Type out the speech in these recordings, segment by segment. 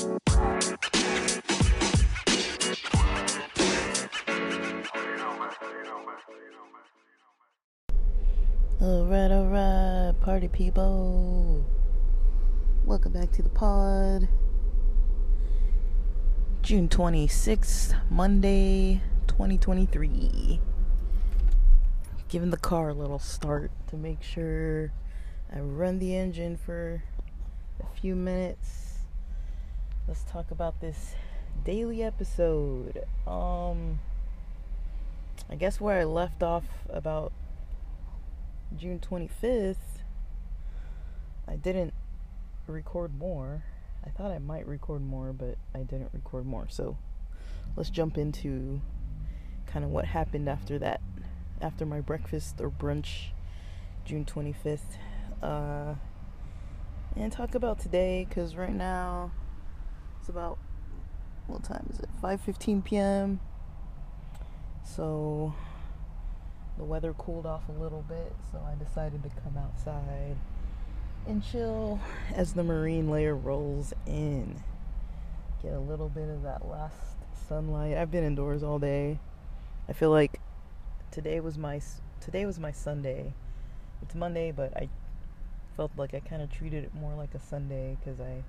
Alright, alright, party people. Welcome back to the pod. June 26th, Monday, 2023. Giving the car a little start to make sure I run the engine for a few minutes. Let's talk about this daily episode. Um, I guess where I left off about June 25th, I didn't record more. I thought I might record more, but I didn't record more. So let's jump into kind of what happened after that, after my breakfast or brunch, June 25th, uh, and talk about today because right now it's about what time is it? 5:15 p.m. So the weather cooled off a little bit, so I decided to come outside and chill as the marine layer rolls in. Get a little bit of that last sunlight. I've been indoors all day. I feel like today was my today was my Sunday. It's Monday, but I felt like I kind of treated it more like a Sunday because I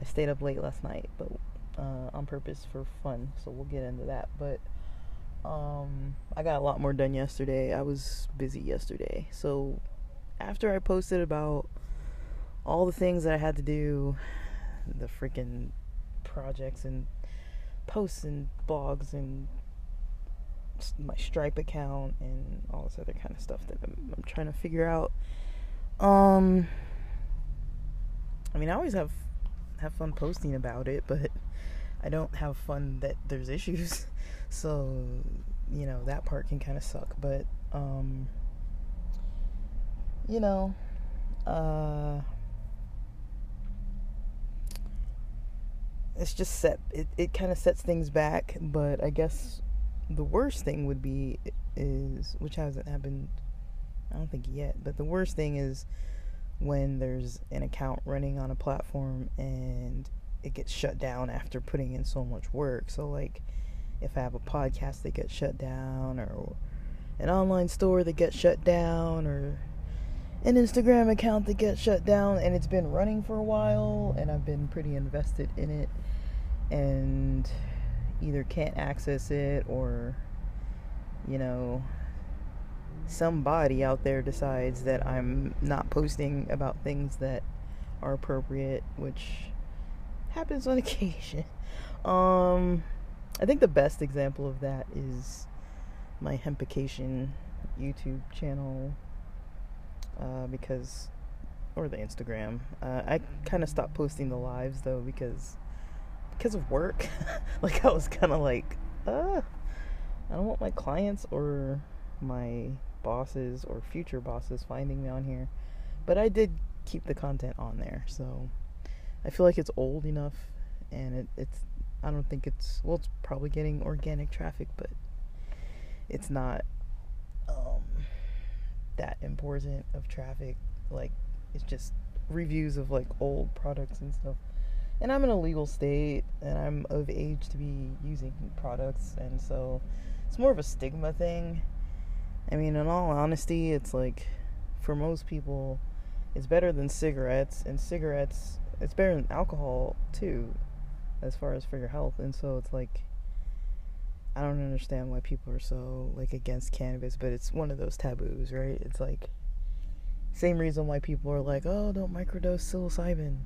I stayed up late last night, but uh, on purpose for fun. So we'll get into that, but. Um, I got a lot more done yesterday. I was busy yesterday. So after I posted about all the things that I had to do, the freaking projects and posts and blogs and my Stripe account and all this other kind of stuff that I'm, I'm trying to figure out. Um, I mean, I always have have fun posting about it, but I don't have fun that there's issues. So, you know, that part can kind of suck. But, um, you know, uh, it's just set, it, it kind of sets things back. But I guess the worst thing would be, is, which hasn't happened, I don't think yet, but the worst thing is when there's an account running on a platform and it gets shut down after putting in so much work. So, like, if I have a podcast that gets shut down, or an online store that gets shut down, or an Instagram account that gets shut down, and it's been running for a while, and I've been pretty invested in it, and either can't access it, or, you know, somebody out there decides that I'm not posting about things that are appropriate, which happens on occasion. Um, I think the best example of that is my hempication YouTube channel uh, because, or the Instagram. Uh, I kind of stopped posting the lives though because because of work. like I was kind of like, uh, I don't want my clients or my bosses or future bosses finding me on here. But I did keep the content on there, so I feel like it's old enough, and it, it's. I don't think it's well. It's probably getting organic traffic, but it's not um, that important of traffic. Like it's just reviews of like old products and stuff. And I'm in a legal state, and I'm of age to be using products, and so it's more of a stigma thing. I mean, in all honesty, it's like for most people, it's better than cigarettes, and cigarettes it's better than alcohol too, as far as for your health. And so it's like I don't understand why people are so like against cannabis, but it's one of those taboos, right? It's like same reason why people are like, "Oh, don't microdose psilocybin.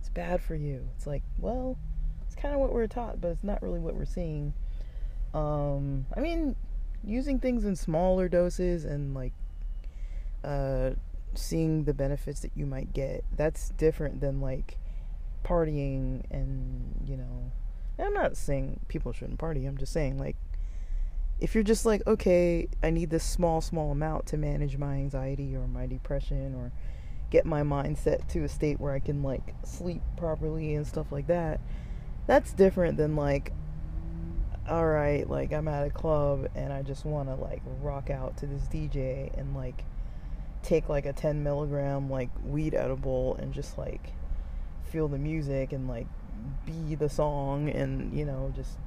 It's bad for you." It's like, well, it's kind of what we're taught, but it's not really what we're seeing. Um, I mean, using things in smaller doses and like uh seeing the benefits that you might get that's different than like partying and you know i'm not saying people shouldn't party i'm just saying like if you're just like okay i need this small small amount to manage my anxiety or my depression or get my mindset to a state where i can like sleep properly and stuff like that that's different than like all right like i'm at a club and i just want to like rock out to this dj and like take like a 10 milligram like weed edible and just like feel the music and like be the song and you know just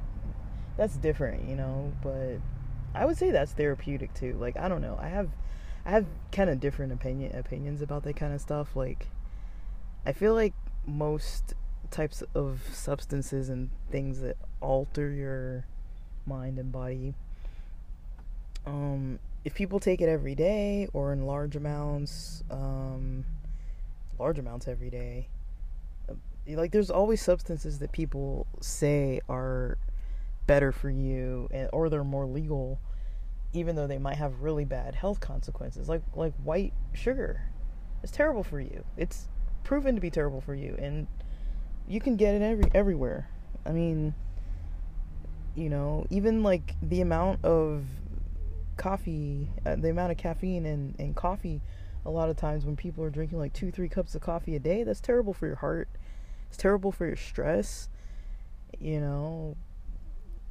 that's different you know but i would say that's therapeutic too like i don't know i have i have kind of different opinion opinions about that kind of stuff like i feel like most types of substances and things that alter your mind and body. Um if people take it every day or in large amounts um large amounts every day like there's always substances that people say are better for you and or they're more legal even though they might have really bad health consequences. Like like white sugar it's terrible for you. It's proven to be terrible for you. And you can get it every everywhere i mean you know even like the amount of coffee uh, the amount of caffeine in, in coffee a lot of times when people are drinking like two three cups of coffee a day that's terrible for your heart it's terrible for your stress. You know,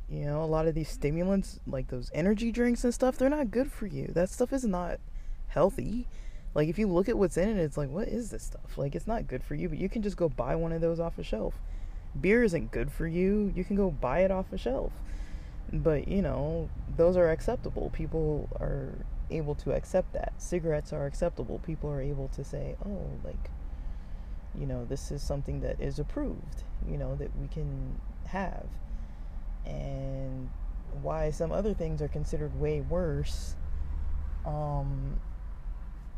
you know, a lot of these stimulants, like those energy drinks and stuff, they're not good for you. That stuff is not healthy. Like if you look at what's in it, it's like, what is this stuff? Like it's not good for you, but you can just go buy one of those off a shelf. Beer isn't good for you. You can go buy it off a shelf. But, you know, those are acceptable. People are able to accept that. Cigarettes are acceptable. People are able to say, "Oh, like you know this is something that is approved you know that we can have and why some other things are considered way worse um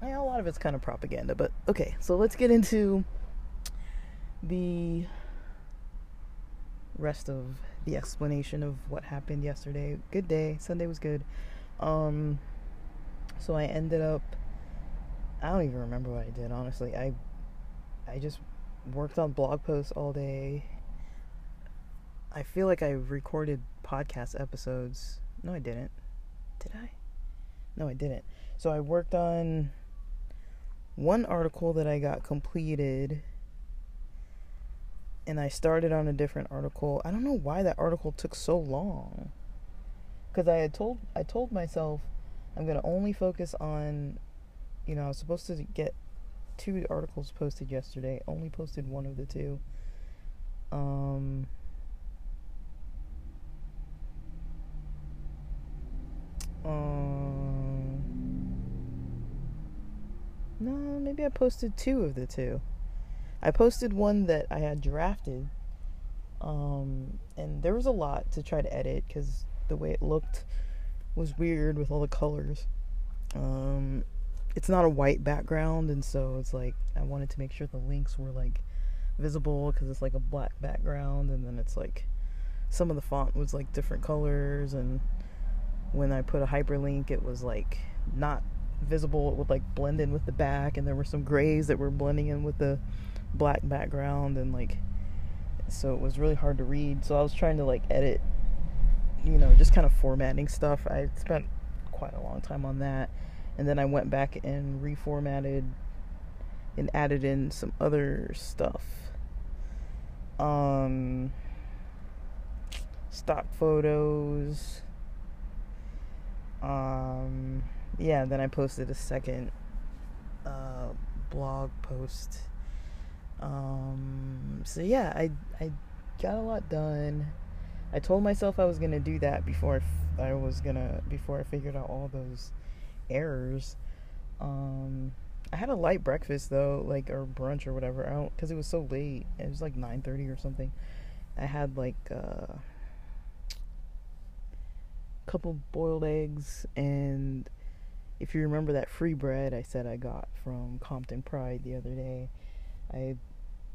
yeah, a lot of it's kind of propaganda but okay so let's get into the rest of the explanation of what happened yesterday good day sunday was good um so i ended up i don't even remember what i did honestly i I just worked on blog posts all day. I feel like I recorded podcast episodes. No, I didn't. Did I? No, I didn't. So I worked on one article that I got completed and I started on a different article. I don't know why that article took so long. Cuz I had told I told myself I'm going to only focus on you know, I was supposed to get two articles posted yesterday. Only posted one of the two. Um, um, no, maybe I posted two of the two. I posted one that I had drafted, um, and there was a lot to try to edit because the way it looked was weird with all the colors. Um, it's not a white background and so it's like I wanted to make sure the links were like visible because it's like a black background and then it's like some of the font was like different colors and when I put a hyperlink it was like not visible it would like blend in with the back and there were some grays that were blending in with the black background and like so it was really hard to read so I was trying to like edit you know just kind of formatting stuff I spent quite a long time on that and then I went back and reformatted and added in some other stuff. Um, stock photos. Um, yeah, then I posted a second uh, blog post. Um, so yeah, I I got a lot done. I told myself I was gonna do that before I, f- I was gonna before I figured out all those errors. Um, I had a light breakfast though, like or brunch or whatever. I don't because it was so late. It was like nine thirty or something. I had like a uh, couple boiled eggs and if you remember that free bread I said I got from Compton Pride the other day, I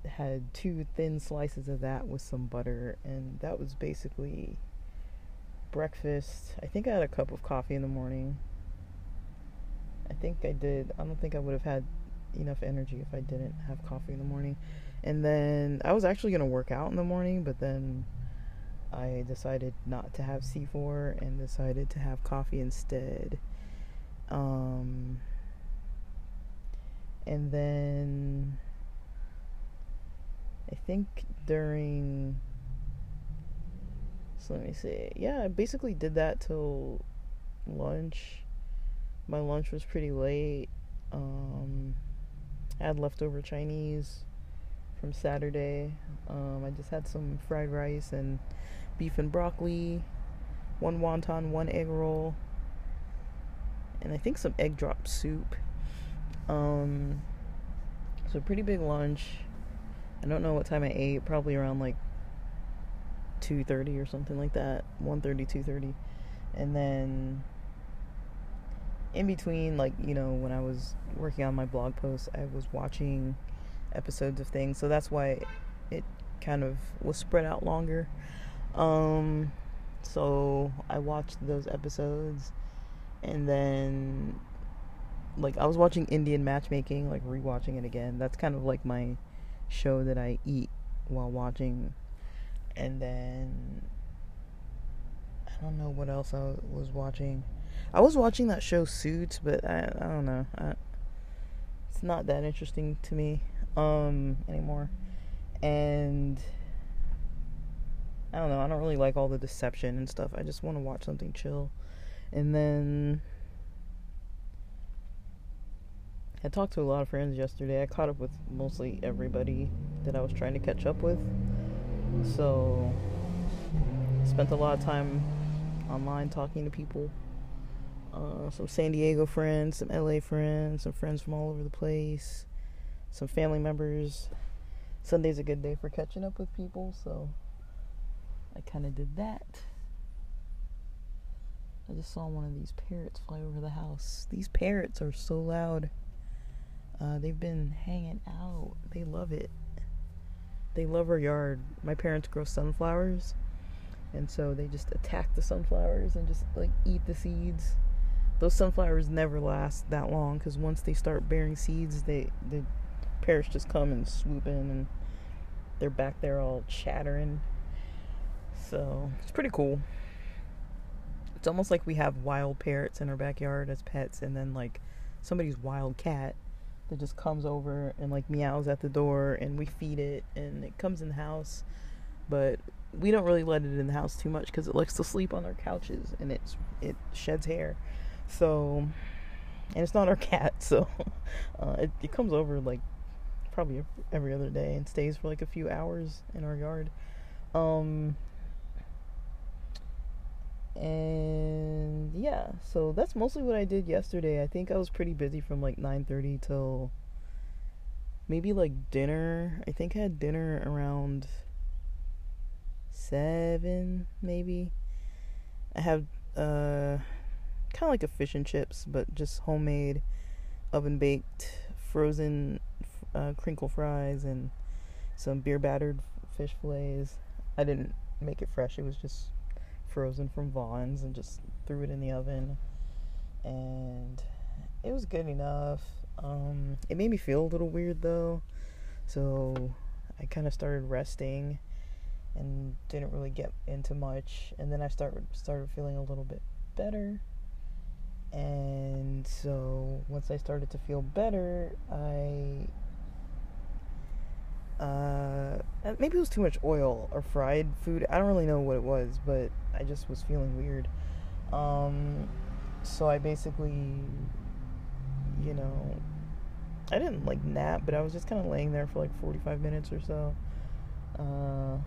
had two thin slices of that with some butter and that was basically breakfast. I think I had a cup of coffee in the morning I think I did. I don't think I would have had enough energy if I didn't have coffee in the morning. And then I was actually going to work out in the morning, but then I decided not to have C4 and decided to have coffee instead. Um, and then I think during so let me see. Yeah, I basically did that till lunch my lunch was pretty late. Um, I had leftover Chinese from Saturday. Um, I just had some fried rice and beef and broccoli, one wonton, one egg roll, and I think some egg drop soup. Um, so pretty big lunch. I don't know what time I ate. Probably around like 2:30 or something like that. 1:30, 2:30, and then in between, like you know, when I was working on my blog post, I was watching episodes of things. So that's why it kind of was spread out longer. Um, so I watched those episodes, and then like I was watching Indian matchmaking, like rewatching it again. That's kind of like my show that I eat while watching, and then I don't know what else I was watching. I was watching that show Suits, but I I don't know. I, it's not that interesting to me um anymore, and I don't know. I don't really like all the deception and stuff. I just want to watch something chill, and then I talked to a lot of friends yesterday. I caught up with mostly everybody that I was trying to catch up with. So, spent a lot of time online talking to people. Uh, some San Diego friends, some LA friends, some friends from all over the place, some family members. Sunday's a good day for catching up with people, so I kind of did that. I just saw one of these parrots fly over the house. These parrots are so loud. Uh, they've been hanging out. They love it. They love our yard. My parents grow sunflowers, and so they just attack the sunflowers and just like eat the seeds. Those sunflowers never last that long because once they start bearing seeds, they the parrots just come and swoop in, and they're back there all chattering. So it's pretty cool. It's almost like we have wild parrots in our backyard as pets, and then like somebody's wild cat that just comes over and like meows at the door and we feed it and it comes in the house. But we don't really let it in the house too much because it likes to sleep on our couches and it's it sheds hair. So and it's not our cat so uh, it, it comes over like probably every other day and stays for like a few hours in our yard. Um and yeah so that's mostly what i did yesterday. I think i was pretty busy from like 9.30 till maybe like dinner. I think i had dinner around 7 maybe. I have uh kind of like a fish and chips but just homemade oven baked frozen uh, crinkle fries and some beer battered fish fillets. I didn't make it fresh. It was just frozen from Vons and just threw it in the oven. And it was good enough. Um, it made me feel a little weird though. So I kind of started resting and didn't really get into much. And then I started started feeling a little bit better. And so once I started to feel better, I uh, maybe it was too much oil or fried food. I don't really know what it was, but I just was feeling weird. Um, so I basically, you know, I didn't like nap, but I was just kind of laying there for like 45 minutes or so. Uh,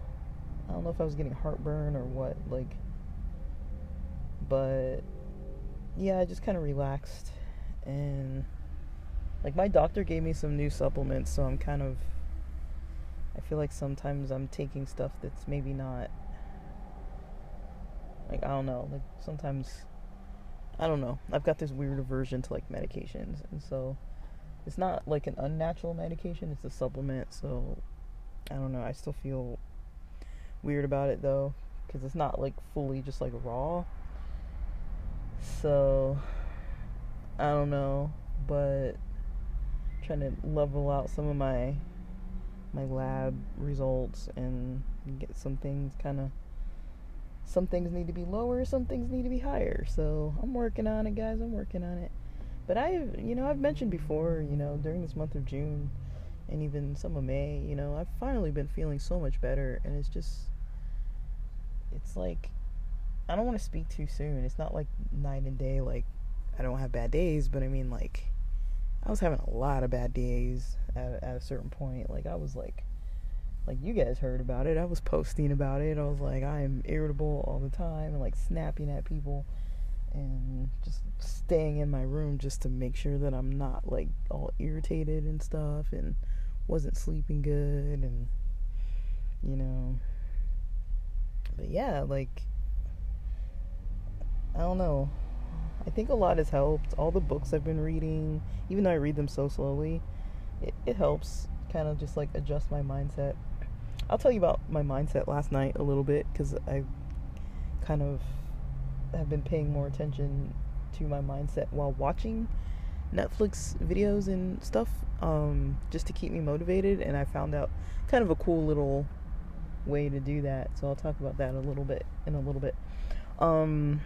I don't know if I was getting heartburn or what, like, but yeah, I just kind of relaxed and like my doctor gave me some new supplements, so I'm kind of I feel like sometimes I'm taking stuff that's maybe not like I don't know, like sometimes I don't know. I've got this weird aversion to like medications, and so it's not like an unnatural medication, it's a supplement, so I don't know. I still feel weird about it though because it's not like fully just like raw. So I don't know, but trying to level out some of my my lab results and get some things kind of some things need to be lower some things need to be higher. So i'm working on it guys i'm working on it. But i you know i've mentioned before you know during this month of june and even some of may you know i've finally been feeling so much better and it's just it's like i don't want to speak too soon. It's not like night and day like i don't have bad days but i mean like I was having a lot of bad days at, at a certain point. Like I was like like you guys heard about it. I was posting about it. I was like, I am irritable all the time and like snapping at people and just staying in my room just to make sure that I'm not like all irritated and stuff and wasn't sleeping good and you know but yeah like I don't know I think a lot has helped all the books I've been reading even though I read them so slowly it, it helps kind of just like adjust my mindset I'll tell you about my mindset last night a little bit because I kind of have been paying more attention to my mindset while watching Netflix videos and stuff um, just to keep me motivated. And I found out kind of a cool little way to do that. So I'll talk about that a little bit in a little bit. Um,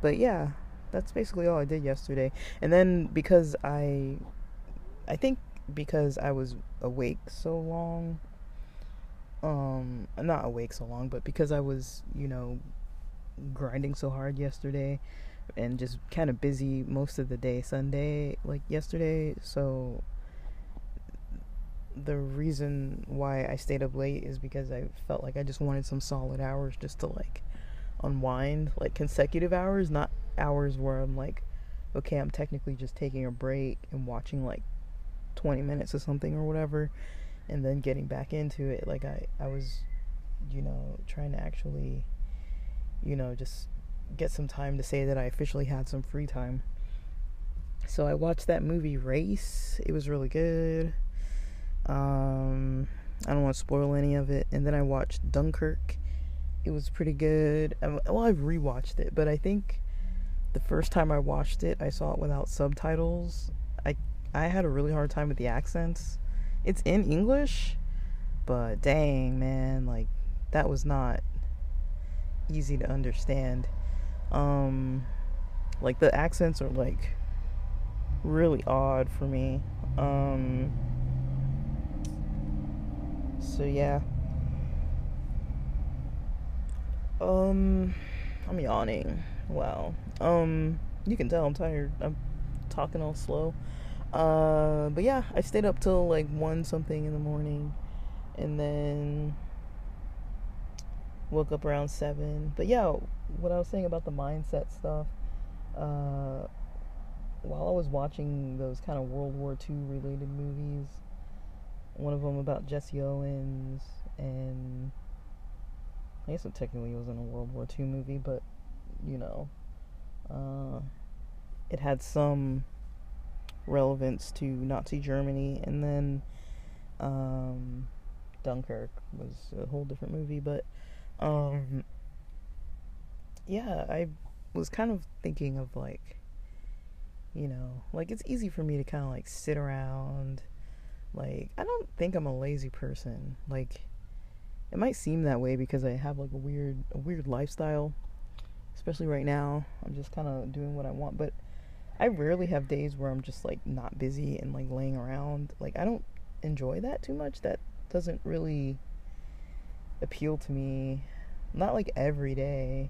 but yeah, that's basically all I did yesterday. And then because I, I think because I was awake so long, um, I'm not awake so long, but because I was, you know, grinding so hard yesterday and just kind of busy most of the day Sunday like yesterday so the reason why I stayed up late is because I felt like I just wanted some solid hours just to like unwind like consecutive hours not hours where I'm like okay I'm technically just taking a break and watching like 20 minutes or something or whatever and then getting back into it like I I was you know trying to actually you know, just get some time to say that I officially had some free time. So I watched that movie Race. It was really good. Um, I don't want to spoil any of it. And then I watched Dunkirk. It was pretty good. Well, I've rewatched it, but I think the first time I watched it, I saw it without subtitles. I I had a really hard time with the accents. It's in English, but dang, man, like that was not easy to understand. Um, like the accents are like really odd for me. Um, so yeah. Um, I'm yawning. Wow. Um, you can tell I'm tired. I'm talking all slow. Uh, but yeah, I stayed up till like one something in the morning, and then woke up around seven. But yeah, what I was saying about the mindset stuff, uh, while I was watching those kind of World War II related movies, one of them about Jesse Owens, and I guess it technically wasn't a World War II movie, but you know, uh, it had some relevance to Nazi Germany, and then um, Dunkirk was a whole different movie, but um, yeah, I was kind of thinking of like, you know, like it's easy for me to kind of like sit around. Like, I don't think I'm a lazy person. Like, it might seem that way because I have like a weird, a weird lifestyle. Especially right now, I'm just kind of doing what I want. But I rarely have days where I'm just like not busy and like laying around. Like, I don't enjoy that too much. That doesn't really appeal to me. Not like every day.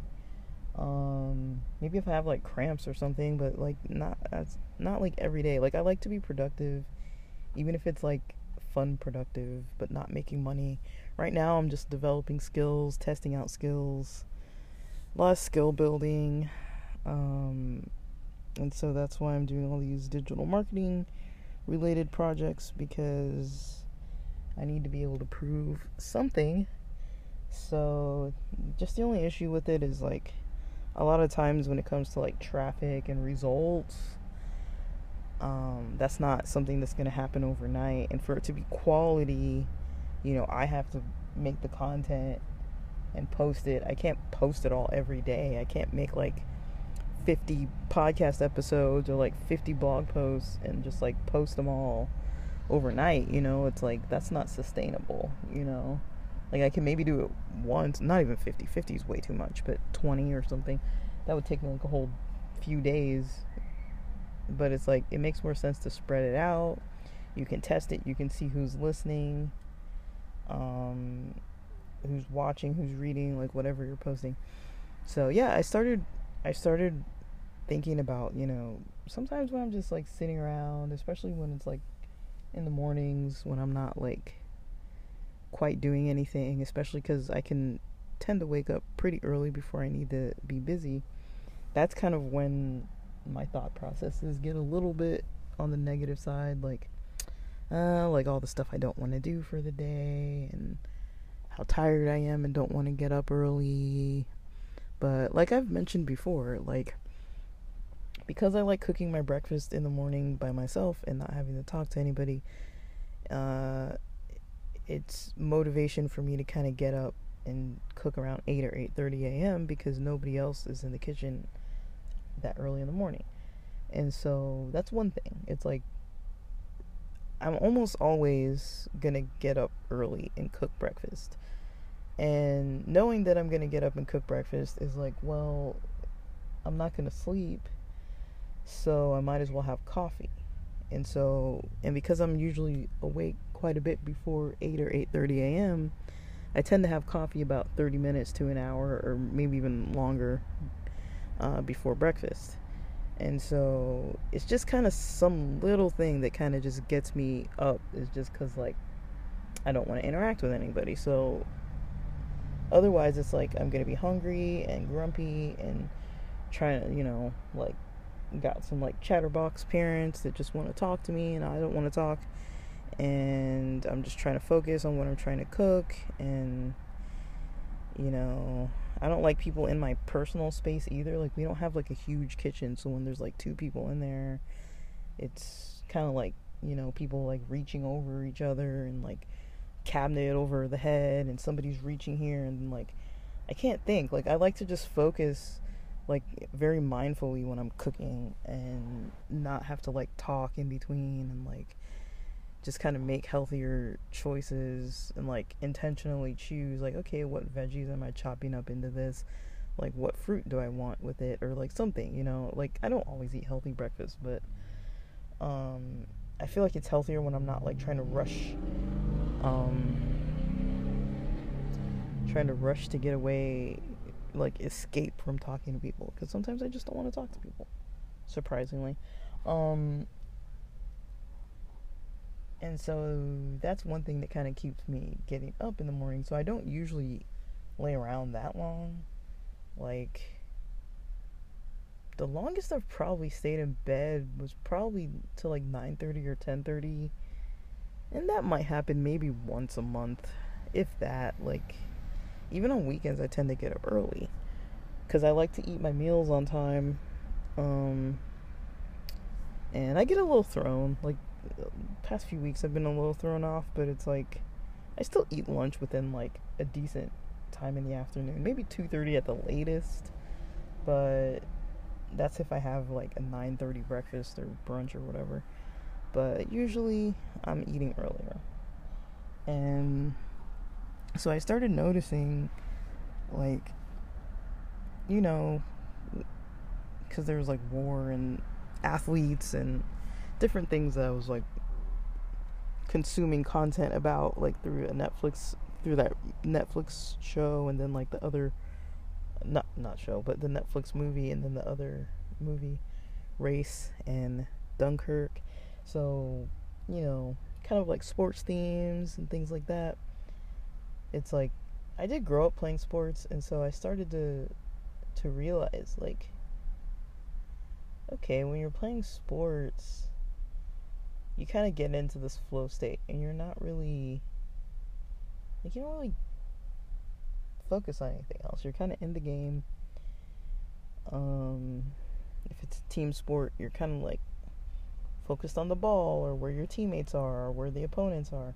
Um, maybe if I have like cramps or something, but like not that's not like every day. Like I like to be productive, even if it's like fun productive, but not making money. Right now, I'm just developing skills, testing out skills, a lot of skill building. Um, and so that's why I'm doing all these digital marketing related projects because I need to be able to prove something so, just the only issue with it is like a lot of times when it comes to like traffic and results, um, that's not something that's going to happen overnight. And for it to be quality, you know, I have to make the content and post it. I can't post it all every day. I can't make like 50 podcast episodes or like 50 blog posts and just like post them all overnight, you know? It's like that's not sustainable, you know? Like I can maybe do it once, not even 50. 50 is way too much, but 20 or something. That would take me like a whole few days. But it's like it makes more sense to spread it out. You can test it, you can see who's listening, um who's watching, who's reading, like whatever you're posting. So, yeah, I started I started thinking about, you know, sometimes when I'm just like sitting around, especially when it's like in the mornings when I'm not like quite doing anything, especially because I can tend to wake up pretty early before I need to be busy, that's kind of when my thought processes get a little bit on the negative side, like, uh, like all the stuff I don't want to do for the day and how tired I am and don't want to get up early. But like I've mentioned before, like because I like cooking my breakfast in the morning by myself and not having to talk to anybody, uh, it's motivation for me to kind of get up and cook around 8 or 8:30 a.m. because nobody else is in the kitchen that early in the morning. And so that's one thing. It's like I'm almost always going to get up early and cook breakfast. And knowing that I'm going to get up and cook breakfast is like, well, I'm not going to sleep, so I might as well have coffee. And so, and because I'm usually awake quite a bit before 8 or 8:30 a.m., I tend to have coffee about 30 minutes to an hour or maybe even longer uh, before breakfast. And so it's just kind of some little thing that kind of just gets me up is just because, like, I don't want to interact with anybody. So otherwise, it's like I'm going to be hungry and grumpy and trying to, you know, like, got some like chatterbox parents that just want to talk to me and I don't want to talk. And I'm just trying to focus on what I'm trying to cook and you know I don't like people in my personal space either. Like we don't have like a huge kitchen so when there's like two people in there it's kind of like you know people like reaching over each other and like cabinet over the head and somebody's reaching here and like I can't think. Like I like to just focus like very mindfully when I'm cooking and not have to like talk in between and like just kind of make healthier choices and like intentionally choose like okay what veggies am i chopping up into this? Like what fruit do i want with it? Or like something you know? Like i don't always eat healthy breakfast but um i feel like it's healthier when i'm not like trying to rush um trying to rush to get away like escape from talking to people because sometimes i just don't want to talk to people surprisingly um and so that's one thing that kind of keeps me getting up in the morning. So I don't usually lay around that long. Like the longest I've probably stayed in bed was probably till like 9:30 or 10:30. And that might happen maybe once a month, if that. Like even on weekends I tend to get up early cuz I like to eat my meals on time. Um and I get a little thrown like past few weeks I've been a little thrown off, but it's like I still eat lunch within like a decent time in the afternoon, maybe 2:30 at the latest. But that's if I have like a 9:30 breakfast or brunch or whatever. But usually I'm eating earlier. And so I started noticing like you know cuz there was like war and athletes and different things that I was like consuming content about like through a Netflix through that Netflix show and then like the other not not show but the Netflix movie and then the other movie Race and Dunkirk. So you know kind of like sports themes and things like that it's like I did grow up playing sports and so I started to to realize like okay when you're playing sports you kind of get into this flow state and you're not really like you don't really focus on anything else. You're kind of in the game. Um if it's a team sport you're kind of like focused on the ball or where your teammates are or where the opponents are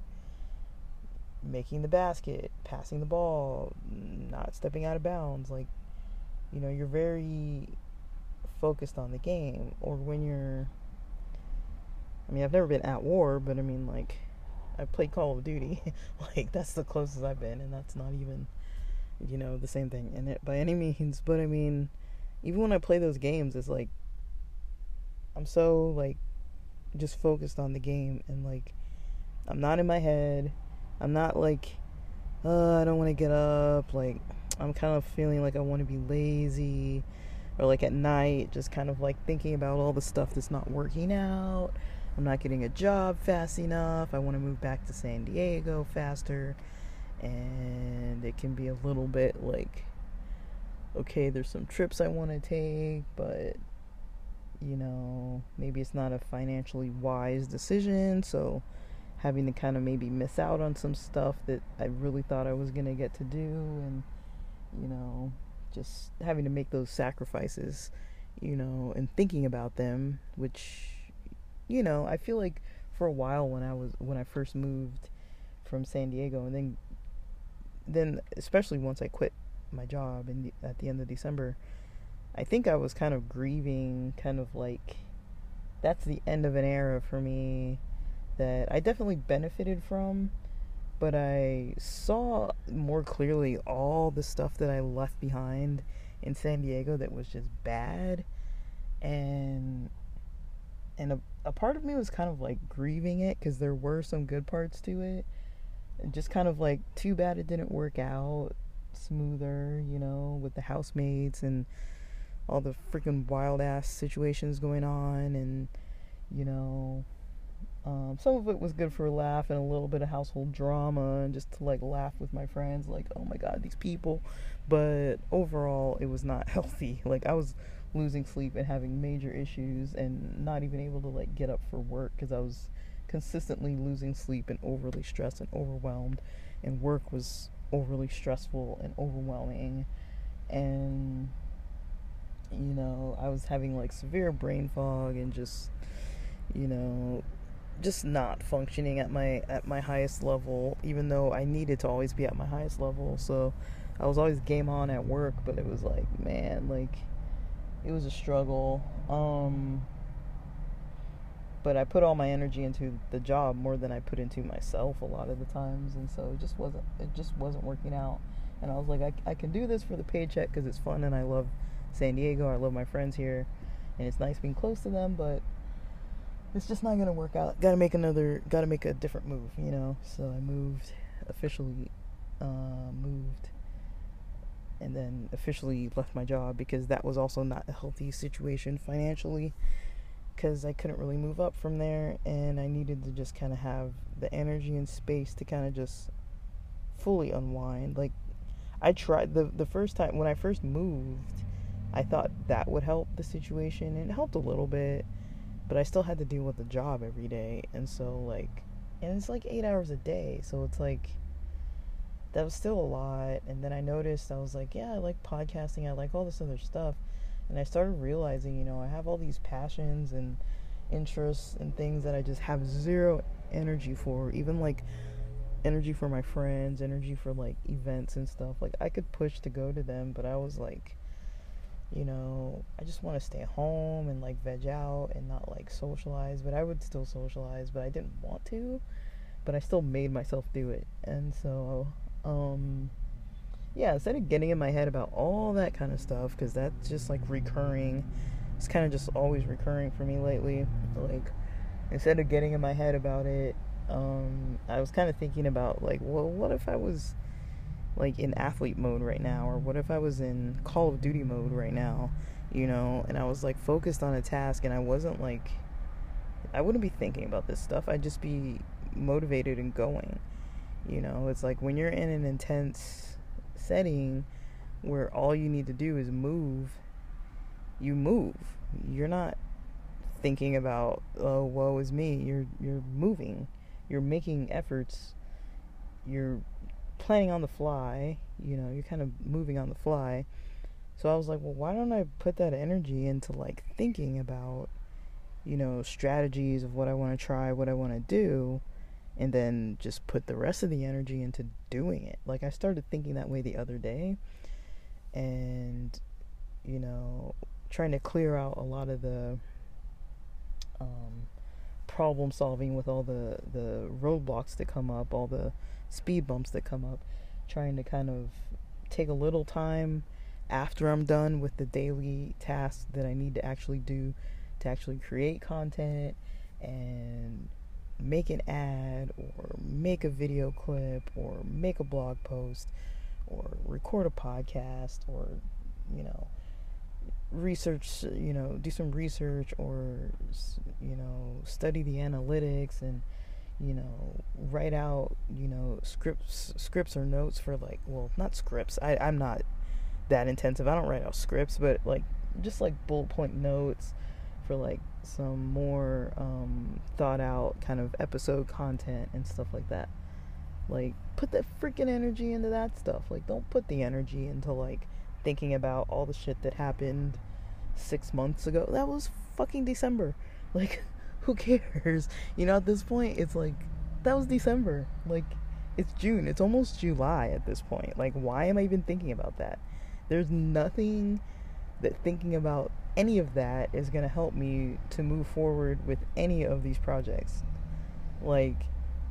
making the basket passing the ball not stepping out of bounds like you know you're very focused on the game or when you're I mean, I've never been at war, but I mean, like, I played Call of Duty. like, that's the closest I've been, and that's not even, you know, the same thing in it by any means. But I mean, even when I play those games, it's like, I'm so, like, just focused on the game, and, like, I'm not in my head. I'm not, like, uh, I don't want to get up. Like, I'm kind of feeling like I want to be lazy. Or, like, at night, just kind of, like, thinking about all the stuff that's not working out I'm not getting a job fast enough. I want to move back to San Diego faster. and it can be a little bit like okay, there's some trips I want to take, but you know, maybe it's not a financially wise decision, so having to kind of maybe miss out on some stuff that I really thought I was going to get to do and you know, just having to make those sacrifices, you know, and thinking about them, which you know, I feel like for a while when I was when I first moved from San Diego and then then especially once I quit my job in the, at the end of December, I think I was kind of grieving, kind of like that's the end of an era for me that I definitely benefited from, but I saw more clearly all the stuff that I left behind in San Diego that was just bad. And and a, a part of me was kind of like grieving it because there were some good parts to it. Just kind of like too bad it didn't work out smoother, you know, with the housemates and all the freaking wild ass situations going on and you know um, some of it was good for a laugh and a little bit of household drama and just to like laugh with my friends like oh my god these people. But overall it was not healthy. Like i was losing sleep and having major issues and not even able to like get up for work because i was consistently losing sleep and overly stressed and overwhelmed, and work was overly stressful and overwhelming. And, you know, I was having like severe brain fog and just, you know, just not functioning at my at my highest level even though I needed to always be at my highest level so I was always game on at work but it was like man like it was a struggle um but I put all my energy into the job more than I put into myself a lot of the times, and so it just wasn't it just wasn't working out. And I was like, I, I can do this for the paycheck because it's fun and I love San Diego. I love my friends here, and it's nice being close to them, but it's just not gonna work out. Got to make another, got to make a different move, you know. So I moved officially, uh, moved, and then officially left my job because that was also not a healthy situation financially because I couldn't really move up from there and I needed to just kind of have the energy and space to kind of just fully unwind. Like I tried the the first time when I first moved, I thought that would help the situation it helped a little bit, but I still had to deal with the job every day and so like and it's like 8 hours a day, so it's like that was still a lot and then I noticed I was like, yeah, I like podcasting, I like all this other stuff and I started realizing, you know, I have all these passions and interests and things that I just have zero energy for, even like energy for my friends, energy for like events and stuff. Like I could push to go to them, but I was like you know, I just want to stay home and like veg out and not like socialize, but I would still socialize, but I didn't want to, but I still made myself do it. And so um yeah, instead of getting in my head about all that kind of stuff, because that's just like recurring, it's kind of just always recurring for me lately. Like, instead of getting in my head about it, um, I was kind of thinking about, like, well, what if I was like in athlete mode right now, or what if I was in Call of Duty mode right now, you know, and I was like focused on a task and I wasn't like, I wouldn't be thinking about this stuff, I'd just be motivated and going. You know, it's like when you're in an intense setting where all you need to do is move, you move. You're not thinking about oh woe is me. You're you're moving. You're making efforts. You're planning on the fly. You know, you're kind of moving on the fly. So I was like, well, why don't I put that energy into like thinking about, you know, strategies of what I want to try, what I want to do, and then just put the rest of the energy into doing it. Like I started thinking that way the other day and you know, trying to clear out a lot of the um, problem solving with all the the roadblocks that come up, all the speed bumps that come up, trying to kind of take a little time after I'm done with the daily tasks that I need to actually do to actually create content and make an ad or make a video clip or make a blog post or record a podcast or you know research you know do some research or you know study the analytics and you know, write out, you know, scripts, scripts or notes for like, well, not scripts. I, I'm not that intensive. I don't write out scripts, but like, just like bullet point notes for like some more um, thought out kind of episode content and stuff like that. Like, put that freaking energy into that stuff. Like, don't put the energy into like thinking about all the shit that happened six months ago. That was fucking December. Like, who cares? You know, at this point, it's like, that was December. Like, it's June. It's almost July at this point. Like, why am I even thinking about that? There's nothing that thinking about any of that is going to help me to move forward with any of these projects. Like,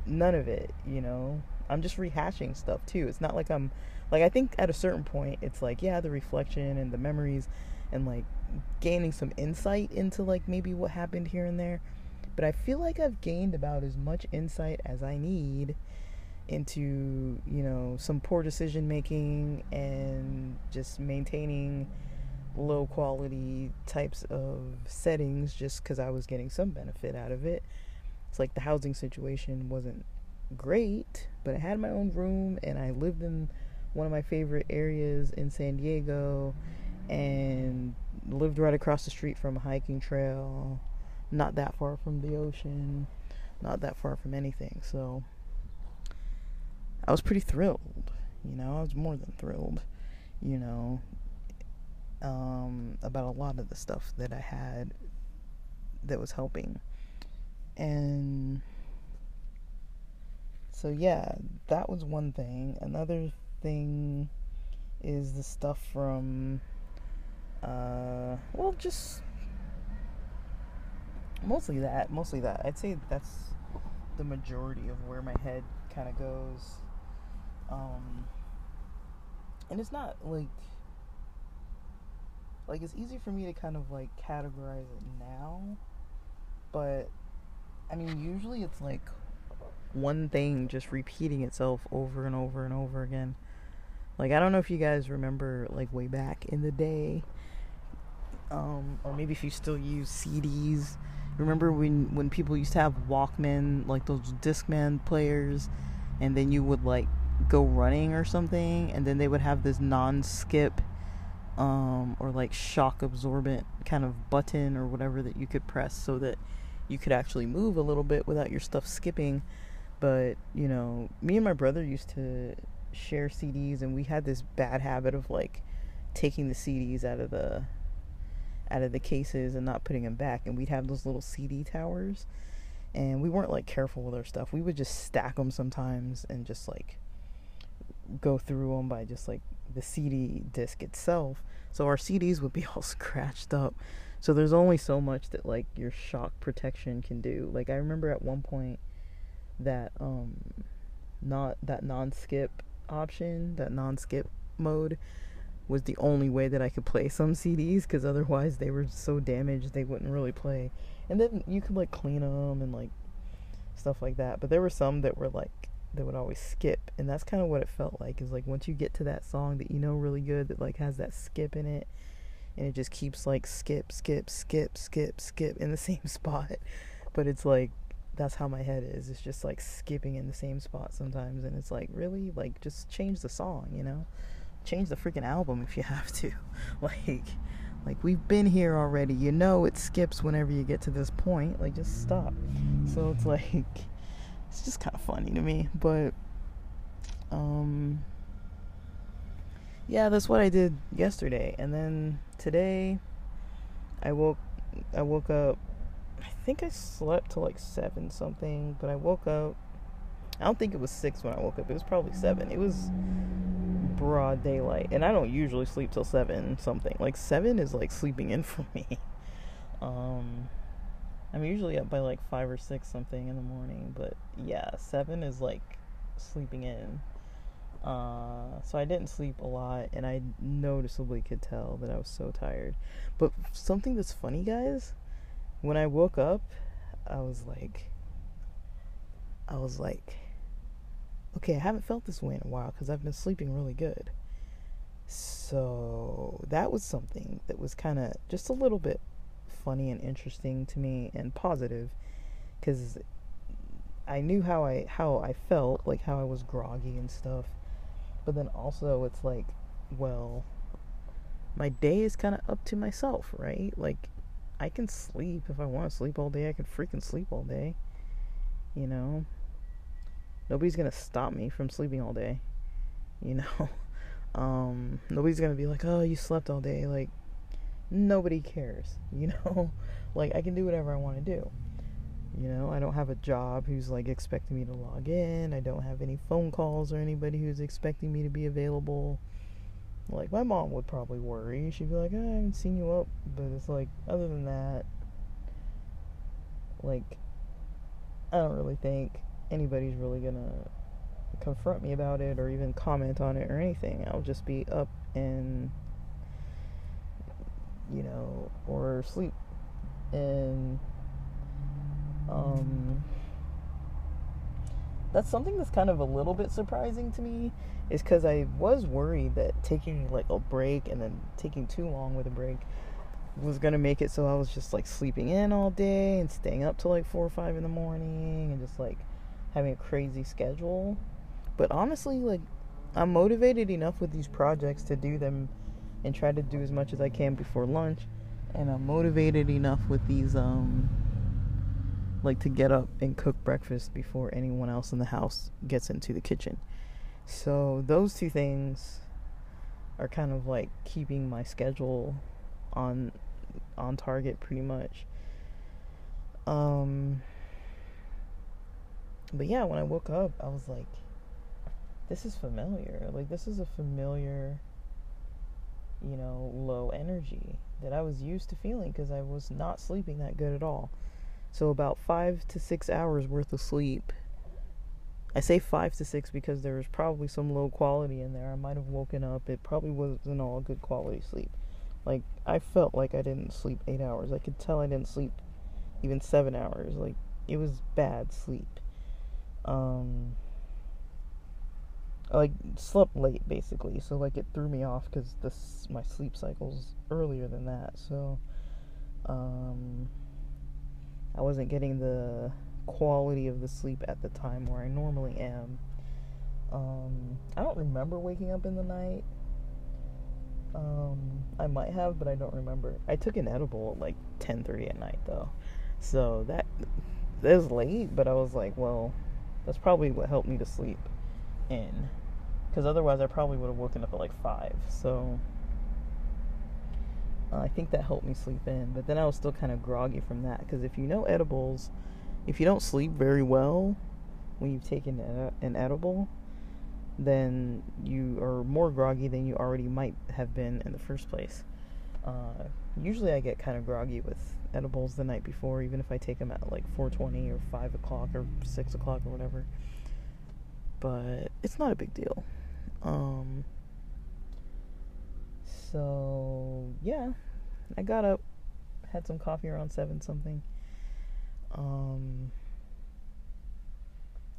none of it, you know? I'm just rehashing stuff too. It's not like I'm, like, I think at a certain point, it's like, yeah, the reflection and the memories and like gaining some insight into like maybe what happened here and there. But I feel like I've gained about as much insight as I need into, you know, some poor decision making and just maintaining low quality types of settings just because I was getting some benefit out of it. It's like the housing situation wasn't great, but I had my own room and I lived in one of my favorite areas in San Diego and lived right across the street from a hiking trail, not that far from the ocean, not that far from anything. So I was pretty thrilled, you know, I was more than thrilled, you know, um, about a lot of the stuff that I had that was helping. And so, yeah, that was one thing. Another thing is the stuff from, uh, well, just mostly that. Mostly that. I'd say that's the majority of where my head kind of goes. Um, and it's not like like it's easy for me to kind of like categorize it now but i mean usually it's like one thing just repeating itself over and over and over again like i don't know if you guys remember like way back in the day um or maybe if you still use cds remember when when people used to have walkman like those discman players and then you would like go running or something and then they would have this non-skip um, or like shock absorbent kind of button or whatever that you could press so that you could actually move a little bit without your stuff skipping. But, you know, me and my brother used to share CDs and we had this bad habit of like taking the CDs out of the out of the cases and not putting them back and we'd have those little CD towers and we weren't like careful with our stuff. We would just stack them sometimes and just like go through them by just like the CD disc itself. So our CDs would be all scratched up. So there's only so much that like your shock protection can do. Like I remember at one point that um not that non-skip option, that non-skip mode was the only way that I could play some CDs cuz otherwise they were so damaged they wouldn't really play. And then you could like clean them and like stuff like that. But there were some that were like that would always skip and that's kind of what it felt like is like once you get to that song that you know really good that like has that skip in it and it just keeps like skip skip skip skip skip in the same spot but it's like that's how my head is it's just like skipping in the same spot sometimes and it's like really like just change the song you know change the freaking album if you have to like like we've been here already you know it skips whenever you get to this point like just stop so it's like it's just kind of funny to me. But um yeah, that's what I did yesterday. And then today I woke I woke up I think I slept till like 7 something, but I woke up I don't think it was 6 when I woke up. It was probably 7. It was broad daylight. And I don't usually sleep till 7 something. Like 7 is like sleeping in for me. Um I'm usually up by like five or six something in the morning, but yeah, seven is like sleeping in. Uh, so I didn't sleep a lot, and I noticeably could tell that I was so tired. But something that's funny, guys, when I woke up, I was like, I was like, okay, I haven't felt this way in a while because I've been sleeping really good. So that was something that was kind of just a little bit funny and interesting to me and positive because I knew how I how I felt, like how I was groggy and stuff. But then also it's like, well, my day is kind of up to myself, right? Like I can sleep if I want to sleep all day. I can freaking sleep all day. You know, nobody's gonna stop me from sleeping all day. You know, um, nobody's gonna be like, "Oh, you slept all day." Like, nobody cares. You know, like I can do whatever I want to do. You know, I don't have a job who's like expecting me to log in. I don't have any phone calls or anybody who's expecting me to be available. Like my mom would probably worry. She'd be like, oh, "I haven't seen you up," but it's like other than that, like I don't really think anybody's really gonna confront me about it or even comment on it or anything. I'll just be up and you know, or sleep and um that's something that's kind of a little bit surprising to me is because I was worried that taking like a break and then taking too long with a break was gonna make it so I was just like sleeping in all day and staying up till like four or five in the morning and just like having a crazy schedule. But honestly, like I'm motivated enough with these projects to do them and try to do as much as I can before lunch. And I'm motivated enough with these um like to get up and cook breakfast before anyone else in the house gets into the kitchen. So those two things are kind of like keeping my schedule on on target pretty much. Um but yeah, when I woke up, I was like this is familiar. Like this is a familiar you know, low energy that I was used to feeling because I was not sleeping that good at all. So about five to six hours worth of sleep. I say five to six because there was probably some low quality in there. I might have woken up. It probably wasn't all good quality sleep. Like I felt like I didn't sleep eight hours. I could tell I didn't sleep even seven hours. Like it was bad sleep. Um, I like slept late basically, so like it threw me off because this my sleep cycle's earlier than that. So, um I wasn't getting the quality of the sleep at the time where I normally am. Um, I don't remember waking up in the night. Um, I might have, but I don't remember. I took an edible at like 10:30 at night though, so that that was late. But I was like, well, that's probably what helped me to sleep in, because otherwise I probably would have woken up at like five. So uh, I think that helped me sleep in, but then I was still kind of groggy from that because if you know edibles, if you don't sleep very well when you've taken an edible, then you are more groggy than you already might have been in the first place. Uh, usually, I get kind of groggy with edibles the night before, even if I take them at like 4:20 or 5 o'clock or 6 o'clock or whatever. But it's not a big deal. Um, so yeah, I got up, had some coffee around seven something. Um,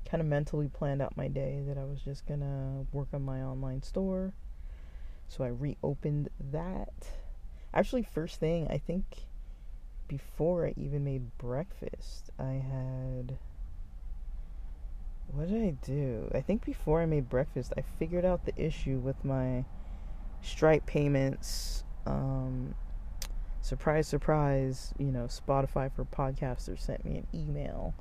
kind of mentally planned out my day that I was just gonna work on my online store. So I reopened that. Actually, first thing, I think before I even made breakfast, I had. What did I do? I think before I made breakfast, I figured out the issue with my Stripe payments. Um, surprise, surprise, you know, Spotify for podcasters sent me an email.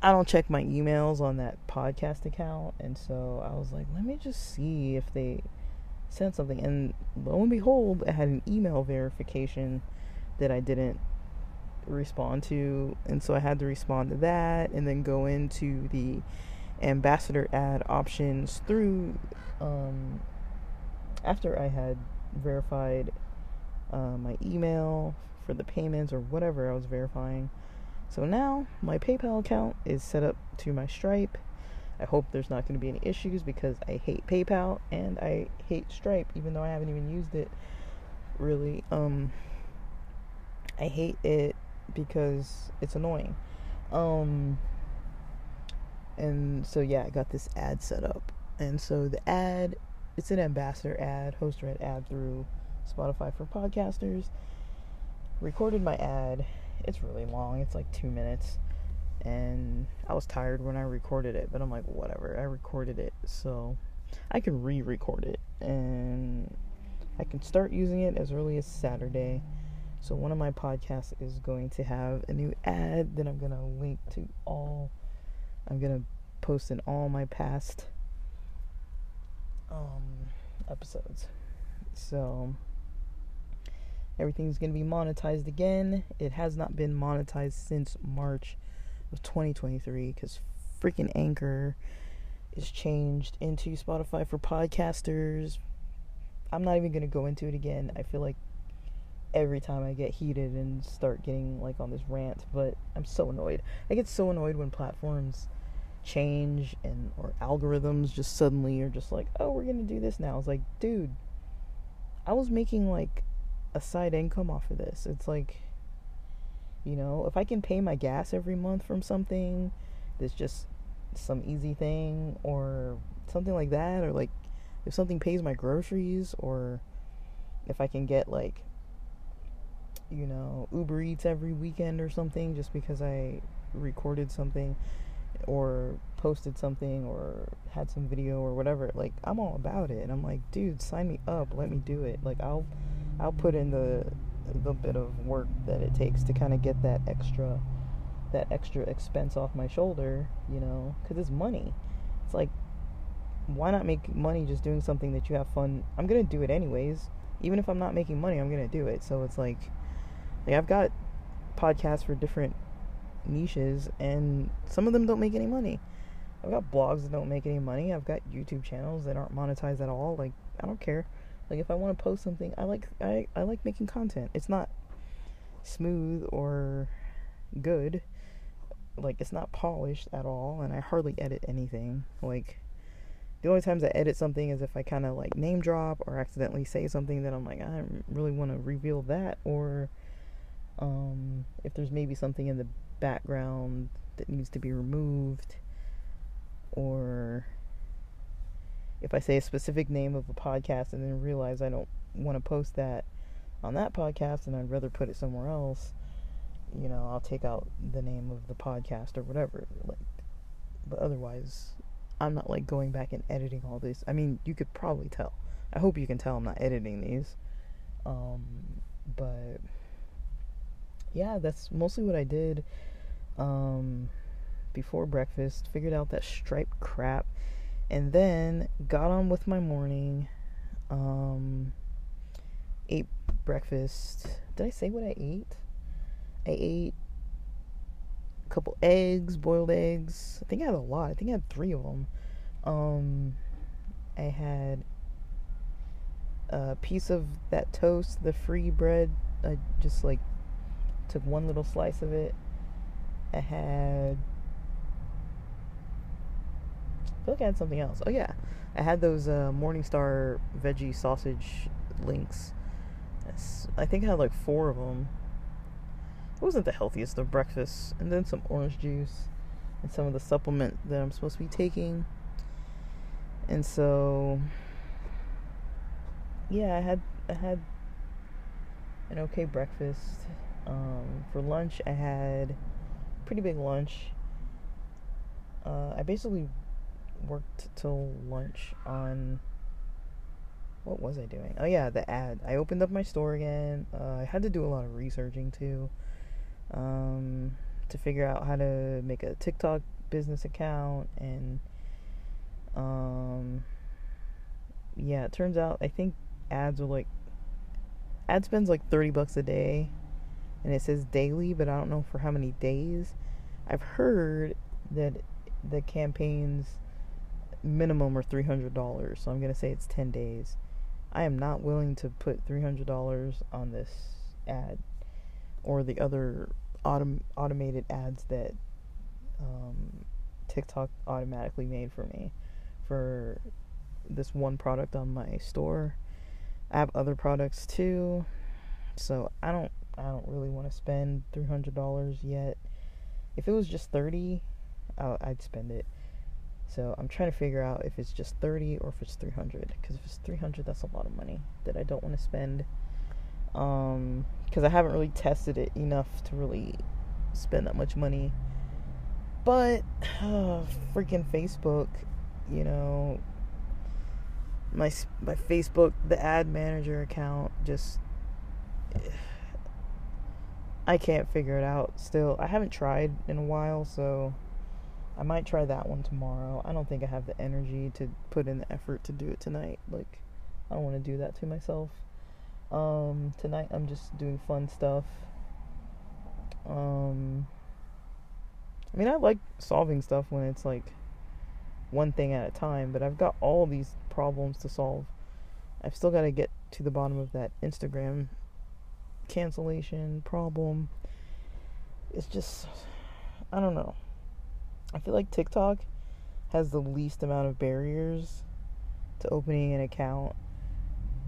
I don't check my emails on that podcast account, and so I was like, let me just see if they sent something. And lo and behold, I had an email verification that I didn't respond to, and so I had to respond to that, and then go into the ambassador ad options through um, after I had verified uh, my email for the payments or whatever I was verifying. So now my PayPal account is set up to my Stripe. I hope there's not going to be any issues because I hate PayPal and I hate Stripe, even though I haven't even used it really. Um, I hate it because it's annoying. Um, and so yeah, I got this ad set up, and so the ad it's an ambassador ad, host read ad through Spotify for podcasters. Recorded my ad. It's really long. It's like two minutes. and I was tired when I recorded it, but I'm like, whatever, I recorded it, so I can re record it, and I can start using it as early as Saturday. So, one of my podcasts is going to have a new ad that I'm going to link to all, I'm going to post in all my past um, episodes. So, everything's going to be monetized again. It has not been monetized since March of 2023 because freaking Anchor is changed into Spotify for podcasters. I'm not even going to go into it again. I feel like every time I get heated and start getting like on this rant, but I'm so annoyed. I get so annoyed when platforms change and or algorithms just suddenly are just like, "Oh, we're going to do this now." It's like, "Dude, I was making like a side income off of this." It's like you know, if I can pay my gas every month from something that's just some easy thing or something like that or like if something pays my groceries or if I can get like you know Uber Eats every weekend or something just because I recorded something or posted something or had some video or whatever like I'm all about it and I'm like dude sign me up let me do it like I'll I'll put in the the bit of work that it takes to kind of get that extra that extra expense off my shoulder, you know, cuz it's money. It's like why not make money just doing something that you have fun? I'm going to do it anyways. Even if I'm not making money, I'm going to do it. So it's like like I've got podcasts for different niches and some of them don't make any money. I've got blogs that don't make any money. I've got YouTube channels that aren't monetized at all. Like I don't care. Like if I want to post something, I like I I like making content. It's not smooth or good. Like it's not polished at all and I hardly edit anything. Like the only times I edit something is if I kind of like name drop or accidentally say something that I'm like I really want to reveal that or um, if there's maybe something in the background that needs to be removed or if I say a specific name of a podcast and then realize I don't want to post that on that podcast and I'd rather put it somewhere else, you know, I'll take out the name of the podcast or whatever. Like, but otherwise, I'm not like going back and editing all this. I mean, you could probably tell. I hope you can tell I'm not editing these. Um, but yeah, that's mostly what I did um, before breakfast. Figured out that Stripe crap and then got on with my morning um ate breakfast. Did i say what i ate? I ate a couple eggs boiled eggs. I think i had a lot. I think i had three of them um i had a piece of that toast the free bread i just like took one little slice of it i had I feel like I had something else. Oh yeah, I had those uh, Morningstar veggie sausage links. I think I had like four of them. It wasn't the healthiest of breakfasts, and then some orange juice and some of the supplement that I'm supposed to be taking. And so, yeah, I had I had an okay breakfast. Um, for lunch, I had pretty big lunch. Uh, I basically worked till lunch on what was I doing? Oh yeah, the ad. I opened up my store again. Uh, I had to do a lot of researching too, um, to figure out how to make a TikTok business account and, um, yeah. It turns out I think ads are like ad spends like thirty bucks a day, and it says daily, but I don't know for how many days. I've heard that the campaigns minimum are $300, so I'm to say it's 10 days. I am not willing to put $300 on this ad or the other autom- automated ads that um, TikTok automatically made for me for this one product on my store. I have other products too, so I don't I don't really want to spend three hundred dollars yet. If it was just thirty, I'd spend it. So I'm trying to figure out if it's just 30 or if it's 300. Because if it's 300, that's a lot of money that I don't want to spend. Um, because I haven't really tested it enough to really spend that much money. But uh, freaking Facebook, you know, my my Facebook, the ad manager account just I can't figure it out still. I haven't tried in a while, so I might try that one tomorrow. I don't think I have the energy to put in the effort to do it tonight. Like I don't want to do that to myself. Um tonight I'm just doing fun stuff. Um I mean, I like solving stuff when it's like one thing at a time, but I've got all these problems to solve. I've still got to get to the bottom of that Instagram cancellation problem. It's just, I don't know. I feel like TikTok has the least amount of barriers to opening an account.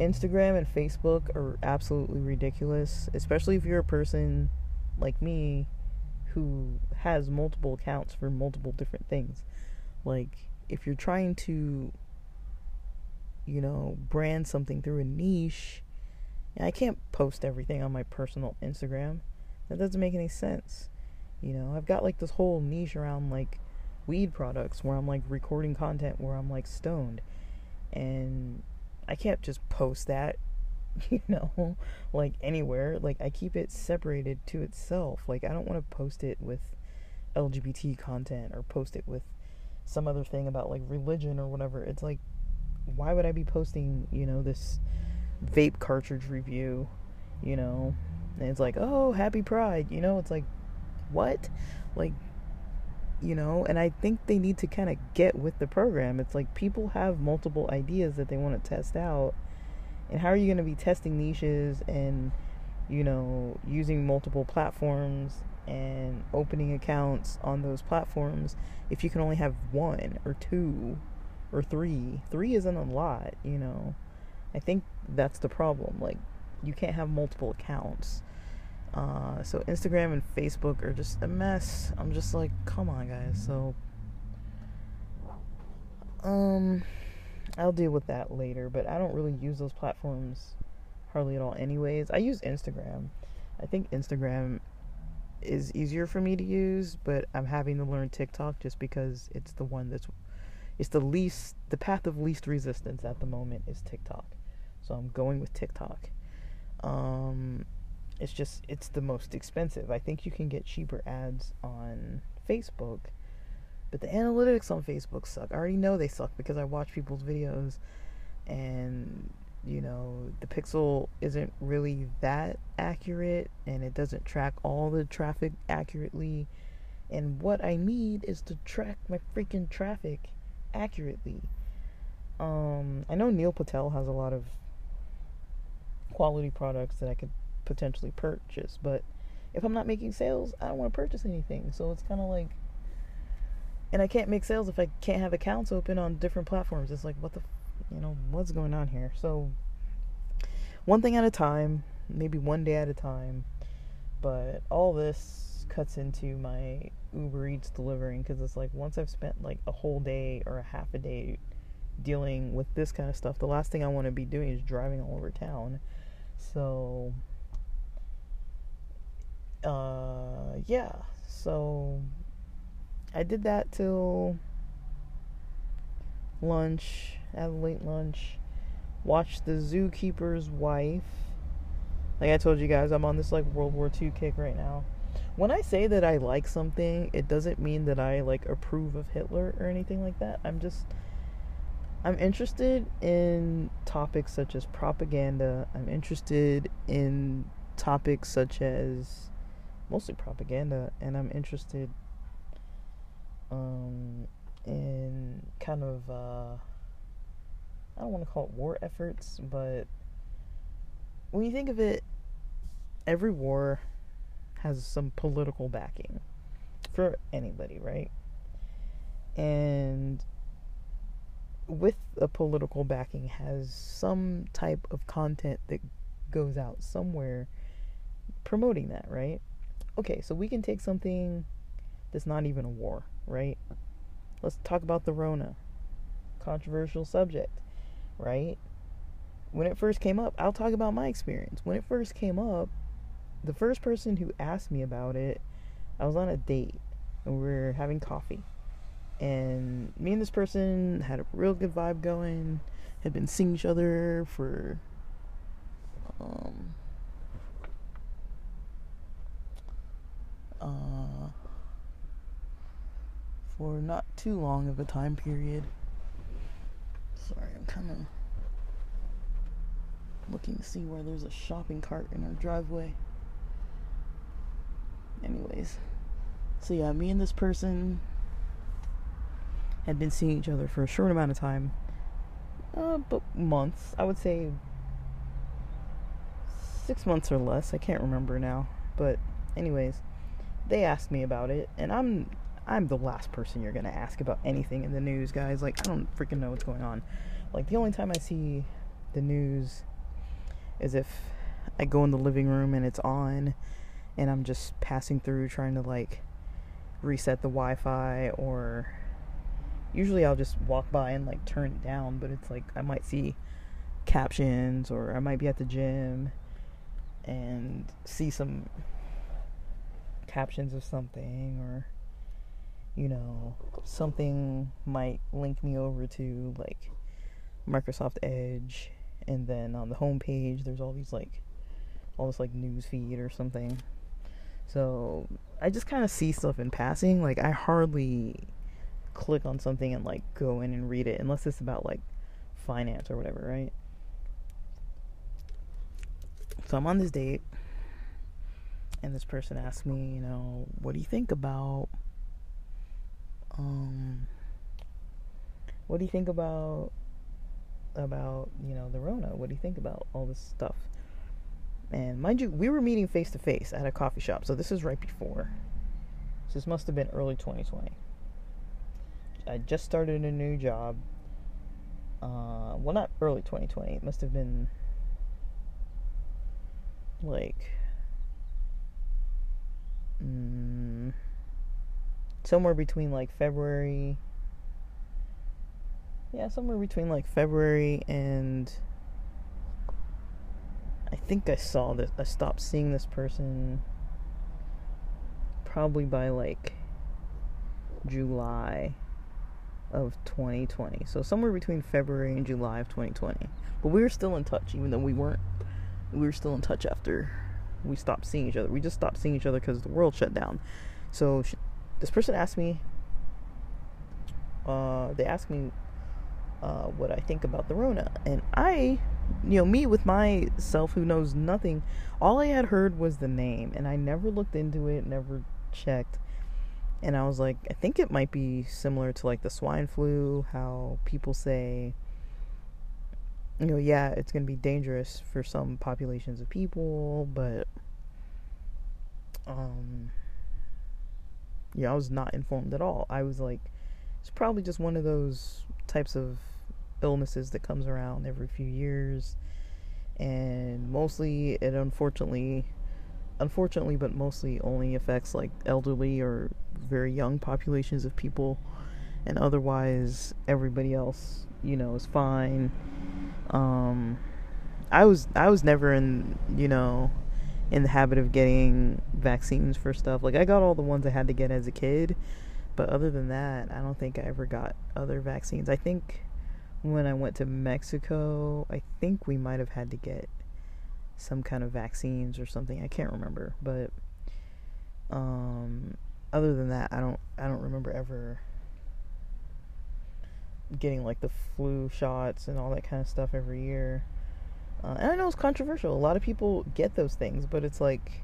Instagram and Facebook are absolutely ridiculous, especially if you're a person like me who has multiple accounts for multiple different things. Like, if you're trying to, you know, brand something through a niche, I can't post everything on my personal Instagram. That doesn't make any sense. You know, I've got like this whole niche around like weed products where I'm like recording content where I'm like stoned. And I can't just post that you know, like anywhere. Like I keep it separated to itself. Like I don't want to post it with LGBT content or post it with some other thing about like religion or whatever. It's like why would I be posting, you know, this vape cartridge review, you know? And it's like, "Oh, happy pride." You know, it's like what? Like you know, and I think they need to kind of get with the program. It's like people have multiple ideas that they want to test out and how are you going to be testing niches and, you know, using multiple platforms and opening accounts on those platforms if you can only have one or two or three? Three isn't a lot, you know. I think that's the problem. Like, you can't have multiple accounts. Uh, so Instagram and Facebook are just a mess. I'm just like, come on, guys. So, um, I'll deal with that later, but I don't really use those platforms hardly at all anyways. I use Instagram. I think Instagram is easier for me to use, but I'm having to learn TikTok just because it's the one that's it's the least the path of least resistance at the moment is TikTok. So I'm going with TikTok. Um it's just it's the most expensive. I think you can get cheaper ads on Facebook but the analytics on Facebook suck. I already know they suck because I watch people's videos and you know, the pixel isn't really that accurate and it doesn't track all the traffic accurately. And what I need is to track my freaking traffic accurately. Um, I know Neil Patel has a lot of quality products that I could potentially purchase, but if I'm not making sales, I don't want to purchase anything. So it's kind of like and I can't make sales if I can't have accounts open on different platforms. It's like what the, you know, what's going on here? So one thing at a time, maybe one day at a time. But all this cuts into my Uber Eats delivering because it's like once I've spent like a whole day or a half a day dealing with this kind of stuff, the last thing I want to be doing is driving all over town. So, uh, yeah. So I did that till lunch, at late lunch. Watched The Zookeeper's Wife. Like I told you guys, I'm on this like World War II kick right now. When I say that I like something, it doesn't mean that I like approve of Hitler or anything like that. I'm just I'm interested in topics such as propaganda. I'm interested in topics such as mostly propaganda and I'm interested um, in kind of uh, I don't want to call it war efforts, but when you think of it, every war has some political backing for anybody, right? And with a political backing has some type of content that goes out somewhere promoting that, right? Okay, so we can take something that's not even a war right? Let's talk about the Rona. Controversial subject, right? When it first came up, I'll talk about my experience. When it first came up, the first person who asked me about it, I was on a date. and we were having coffee. And me and this person had a real good vibe going, had been seeing each other for um uh for not too long of a time period. Sorry, I'm kind of looking to see where there's a shopping cart in our driveway. Anyways, so yeah, me and this person had been seeing each other for a short amount of time, uh, but months. I would say six months or less. I can't remember now, but anyways, they asked me about it, and I'm I'm the last person you're gonna ask about anything in the news, guys. Like I don't freaking know what's going on. Like the only time I see the news is if I go in the living room and it's on and I'm just passing through trying to like reset the Wi-Fi or usually I'll just walk by and like turn it down, but it's like I might see captions or I might be at the gym and see some captions of something or you know something might link me over to like Microsoft Edge and then on the home page there's all these like all this like news feed or something so I just kind of see stuff in passing. Like I hardly click on something and like go in and read it unless it's about like finance or whatever, right? So I'm on this date and this person asked me, you know, what do you think about um what do you think about about, you know, the Rona? What do you think about all this stuff? And mind you, we were meeting face to face at a coffee shop, so this is right before. So this must have been early 2020. I just started a new job. Uh, well, not early 2020. It must have been like mm, somewhere between like February. Yeah, somewhere between like February and I think I saw this. I stopped seeing this person probably by like July of 2020. So somewhere between February and July of 2020. But we were still in touch, even though we weren't. We were still in touch after we stopped seeing each other. We just stopped seeing each other because the world shut down. So she, this person asked me. Uh, they asked me uh, what I think about the Rona, and I you know, me with myself who knows nothing, all I had heard was the name, and I never looked into it, never checked. And I was like, I think it might be similar to like the swine flu, how people say, you know, yeah, it's going to be dangerous for some populations of people, but, um, yeah, I was not informed at all. I was like, it's probably just one of those types of illnesses that comes around every few years and mostly it unfortunately unfortunately but mostly only affects like elderly or very young populations of people. And otherwise everybody else you know is fine. Um i was i was never in you know in the habit of getting vaccines for stuff. Like i got all the ones i had to get as a kid but other than that i don't think i ever got other vaccines. I think when I went to Mexico, I think we might have had to get some kind of vaccines or something. I can't remember, but um, other than that, I don't I don't remember ever getting like the flu shots and all that kind of stuff every year. Uh, and I know it's controversial. A lot of people get those things, but it's like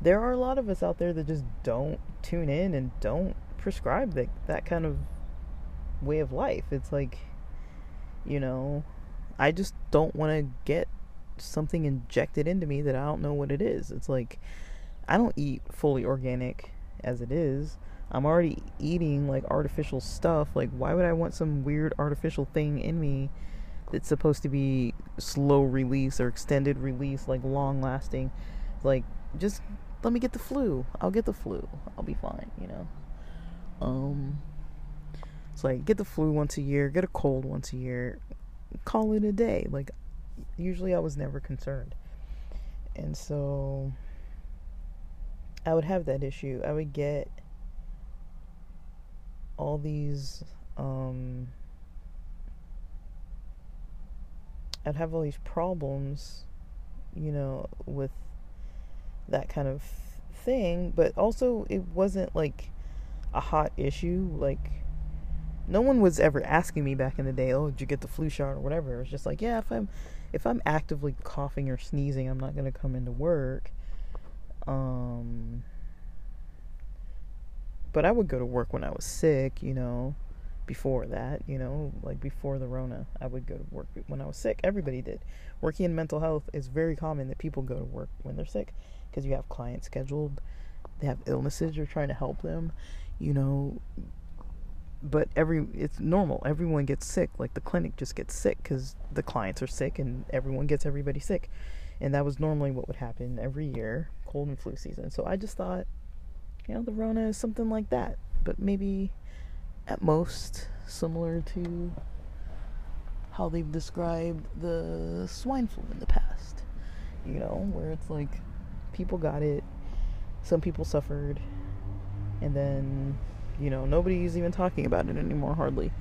there are a lot of us out there that just don't tune in and don't prescribe that that kind of way of life. It's like you know, I just don't want to get something injected into me that I don't know what it is. It's like I don't eat fully organic as it is. I'm already eating like artificial stuff. Like why would I want some weird artificial thing in me that's supposed to be slow release or extended release, like long lasting? Like just let me get the flu. I'll get the flu. I'll be fine, you know. Um it's like get the flu once a year, get a cold once a year, call it a day. Like usually I was never concerned. And so I would have that issue. I would get all these um I'd have all these problems, you know, with that kind of thing, but also it wasn't like a hot issue. Like, no one was ever asking me back in the day, "Oh, did you get the flu shot or whatever?" It was just like, "Yeah, if I'm if I'm actively coughing or sneezing, I'm not gonna come into work." Um, but I would go to work when I was sick, you know before that, you know, like before the Rona, I would go to work when I was sick. Everybody did. Working in mental health is very common that people go to work when they're sick because you have clients scheduled, they have illnesses, you're trying to help them, you know. But every it's normal. Everyone gets sick. Like the clinic just gets sick because the clients are sick and everyone gets everybody sick, and that was normally what would happen every year, cold and flu season. So I just thought, you know, the Rona is something like that, but maybe at most similar to how they've described the swine flu in the past. You know, where it's like people got it, some people suffered, and then, you know, nobody's even talking about it anymore, hardly.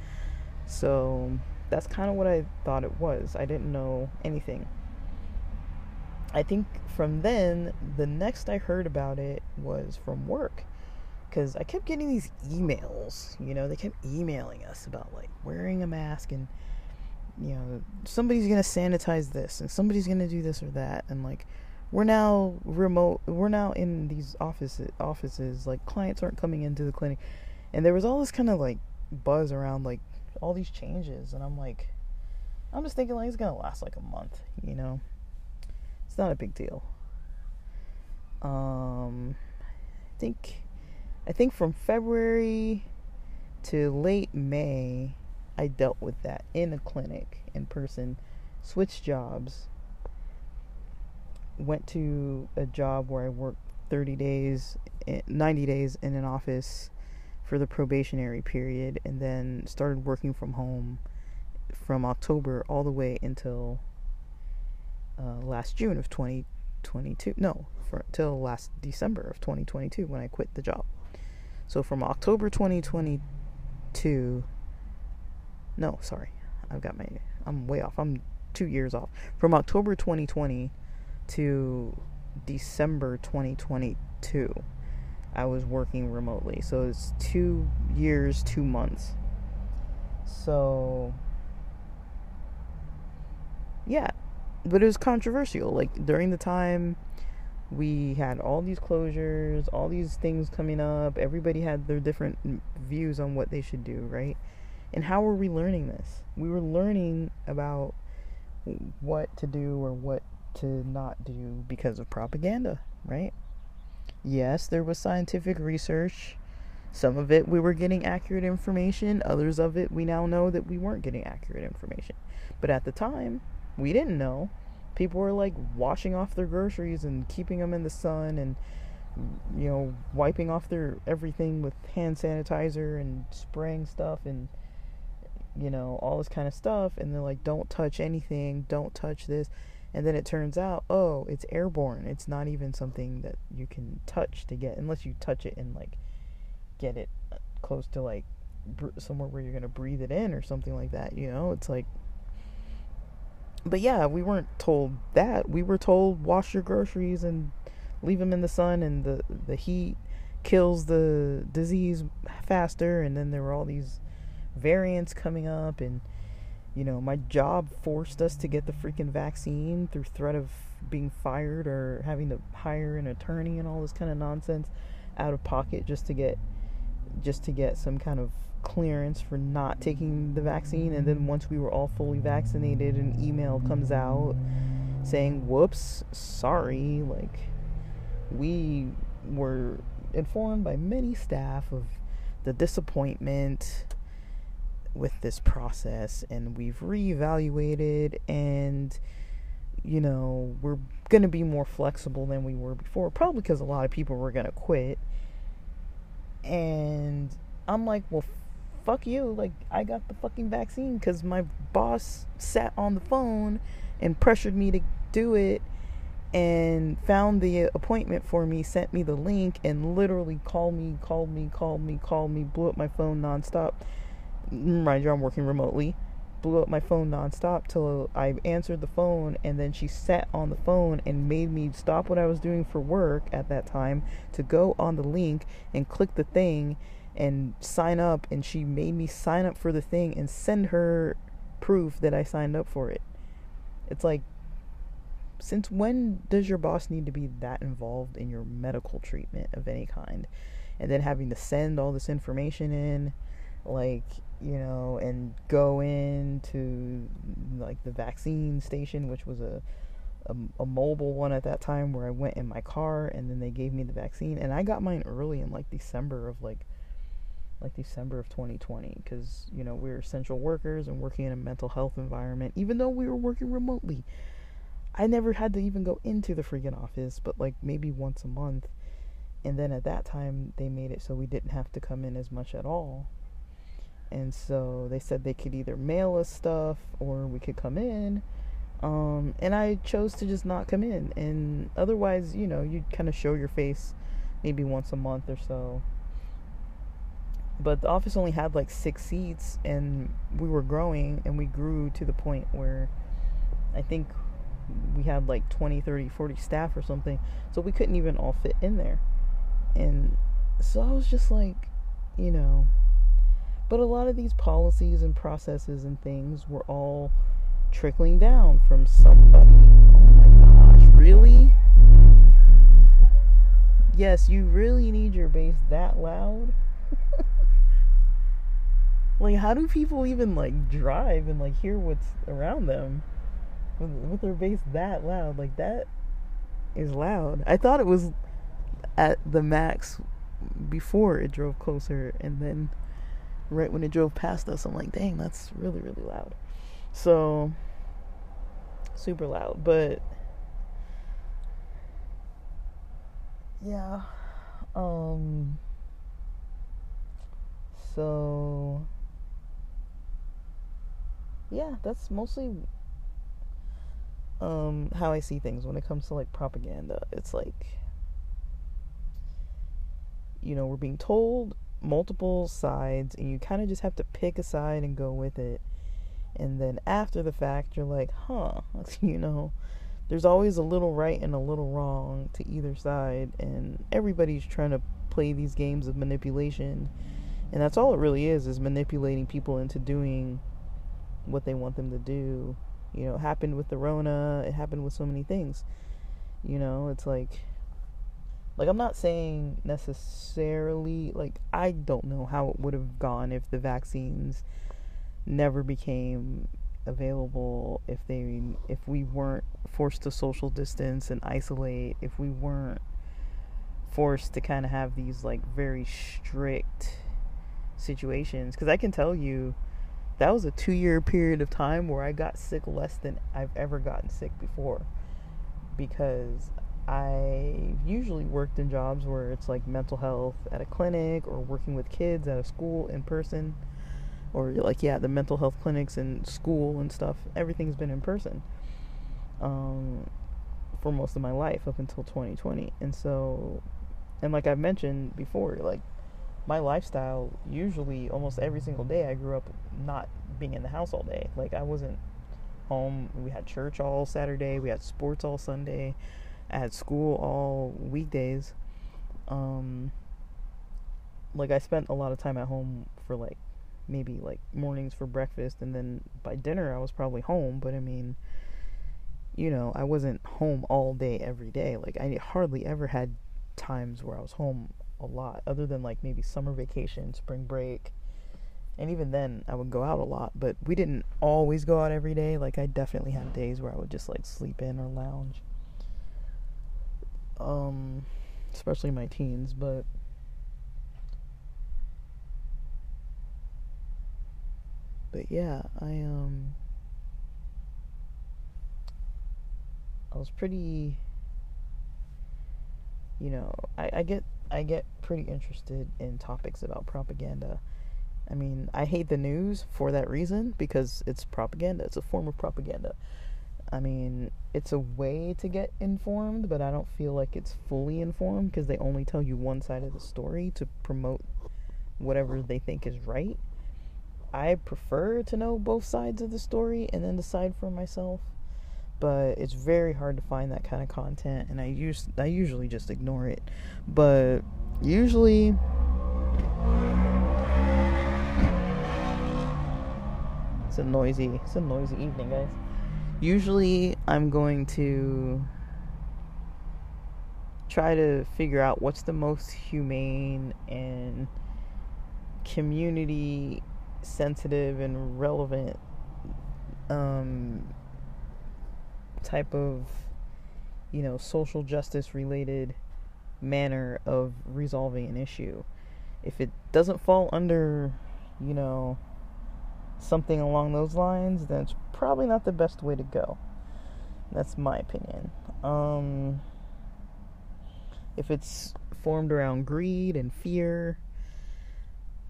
So that's kind of what I thought it was. I didn't know anything. I think from then, the next I heard about it was from work because I kept getting these emails. You know, they kept emailing us about like wearing a mask and you know somebody's gonna sanitize this and somebody's gonna do this or that and like we're now remote. We're now in these offices. Offices like clients aren't coming into the clinic, and there was all this kind of like buzz around like all these changes, and I'm like, I'm just thinking like it's gonna last like a month. You know, it's not a big deal. Um, I think I think from February to late May, I dealt with that in a clinic in person, switched jobs, went to a job where I worked 30 days, eh, 90 days in an office for the probationary period, and then started working from home from October all the way until uh, last June of 2022. No, for, till last December of 2022 when I quit the job. So from October 2022, no, sorry, I've got my, I'm way off. I'm two years off. From October 2020 to December 2022, I was working remotely. So it's two years, two months. So, yeah, but it was controversial. Like during the time we had all these closures, all these things coming up. Everybody had their different views on what they should do, right? And how were we learning this? We were learning about what to do or what to not do because of propaganda, right? Yes, there was scientific research. Some of it we were getting accurate information, others of it we now know that we weren't getting accurate information. But at the time, we didn't know people were like washing off their groceries and keeping them in the sun and you know wiping off their everything with hand sanitizer and spraying stuff and you know all this kind of stuff and they're like don't touch anything don't touch this and then it turns out oh it's airborne it's not even something that you can touch to get unless you touch it and like get it uh, close to like somewhere where you're to breathe it in or something like that you know it's like but yeah, we weren't told that. We were told wash your groceries and leave them in the sun, and the the heat kills the disease faster. And then there were all these variants coming up, and you know, my job forced us to get the freaking vaccine through threat of being fired or having to hire an attorney and all this kind of nonsense out of pocket just to get just to get some kind of clearance for not taking the vaccine. And then once we were all fully vaccinated an email comes out saying whoops sorry like we were informed by many staff of the disappointment with this process and we've reevaluated and you know we're going to be more flexible than we were before probably because a lot of people were going to quit and I'm like well fuck you. Like, I got the fucking vaccine because my boss sat on the phone and pressured me to do it. and found the appointment for me, sent me the link, and literally called me, called me, called me, called me, blew up my phone nonstop. Mind you, I'm working remotely. Blew up my phone nonstop till I answered the phone, and then she sat on the phone and made me stop what I was doing for work at that time to go on the link and click the thing and sign up. And she made me sign up for the thing and send her proof that I signed up for it. It's like since when does your boss need to be that involved in your medical treatment of any kind and then having to send all this information in like you know and go into like the vaccine station which was a, a, a mobile one at that time where I went in my car and then they gave me the vaccine and I got mine early in like December of like like December of 2020 because you know we were essential workers and working in a mental health environment even though we were working remotely I never had to even go into the freaking office, but like maybe once a month. And then at that time, they made it so we didn't have to come in as much at all. And so they said they could either mail us stuff or we could come in. Um, and I chose to just not come in. And otherwise, you know, you'd kind of show your face maybe once a month or so. But the office only had like six seats, and we were growing, and we grew to the point where I think we had like 20, 30, 40 staff or something. So we couldn't even all fit in there. And so I was just like, you know, but a lot of these policies and processes and things were all trickling down from somebody. Oh my gosh, really? Yes, you really need your bass that loud? like how do people even like drive and like hear what's around them? with, with their bass that loud. Like that is loud. I thought it was at the max before it drove closer, and then right when it drove past us, I'm like, dang, that's really really loud. So super loud, but yeah. Um. So yeah, that's mostly um, how I see things when it comes to like propaganda. It's like, you know, we're being told multiple sides, and you kind of just have to pick a side and go with it. And then after the fact, you're like, huh, you know, there's always a little right and a little wrong to either side, and everybody's trying to play these games of manipulation. And that's all it really is, is manipulating people into doing what they want them to do you know, it happened with the Rona. It happened with so many things. You know, it's like, like I'm not saying necessarily like I don't know how it would have gone if the vaccines never became available if they if we weren't forced to social distance and isolate if we weren't forced to kind of have these like very strict situations. Because I can tell you that was a two year period of time where I got sick less than I've ever gotten sick before. Because I usually worked in jobs where it's like mental health at a clinic or working with kids at a school in person or like yeah the mental health clinics and school and stuff everything's been in person um, for most of my life up until 2020 and so and like I've mentioned before like my lifestyle usually almost every single day I grew up not being in the house all day. Like I wasn't home. We had church all Saturday, we had sports all Sunday, Had school all weekdays. Um like I spent a lot of time at home for like maybe like mornings for breakfast and then by dinner I was probably home, but I mean you know, I wasn't home all day every day. Like I hardly ever had times where I was home a lot, other than like maybe summer vacation, spring break. And even then, I would go out a lot, but we didn't always go out every day. Like, I definitely had days where I would just like sleep in or lounge. Um, especially my teens, but. But yeah, I, um. I was pretty. You know, I, I get I get pretty interested in topics about propaganda. I mean, I hate the news for that reason because it's propaganda. It's a form of propaganda. I mean, it's a way to get informed, but I don't feel like it's fully informed because they only tell you one side of the story to promote whatever they think is right. I prefer to know both sides of the story and then decide for myself. But it's very hard to find that kind of content, and I use I usually just ignore it. But usually, it's a noisy it's a noisy evening, guys. Usually, I'm going to try to figure out what's the most humane and community sensitive and relevant um, type of you know social justice related manner of resolving an issue. If it doesn't fall under you know something along those lines then probably not the best way to go. That's my opinion. Um, if it's formed around greed and fear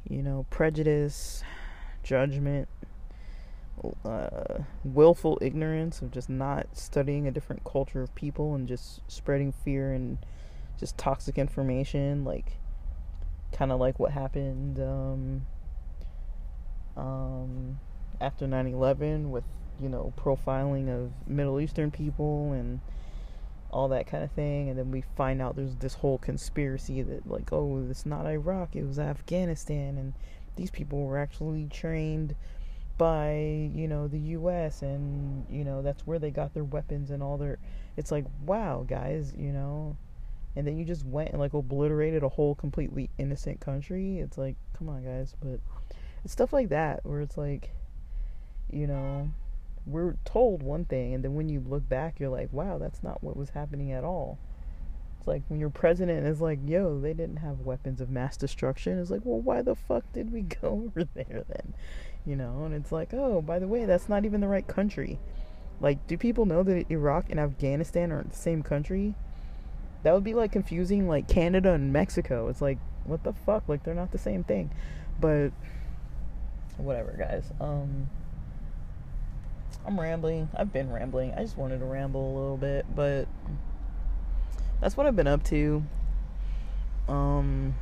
you know prejudice judgment, uh, willful ignorance of just not studying a different culture of people and just spreading fear and just toxic information, like kind of like what happened um, um, after 9 11 with, you know, profiling of Middle Eastern people and all that kind of thing. And then we find out there's this whole conspiracy that, like, oh, it's not Iraq, it was Afghanistan. And these people were actually trained by you know the US and you know that's where they got their weapons and all their it's like wow guys you know and then you just went and like obliterated a whole completely innocent country it's like come on guys but it's stuff like that where it's like you know we're told one thing and then when you look back you're like wow that's not what was happening at all It's like when your president is like, yo, they didn't have weapons of mass destruction. It's like, well, why the fuck did we go over there then? You know, and it's like, oh, by the way, that's not even the right country. Like, do people know that Iraq and Afghanistan are the same country? That would be like confusing like Canada and Mexico. It's like, what the fuck? Like they're not the same thing. But whatever, guys. Um I'm rambling. I've been rambling. I just wanted to ramble a little bit, but that's what I've been up to. Um,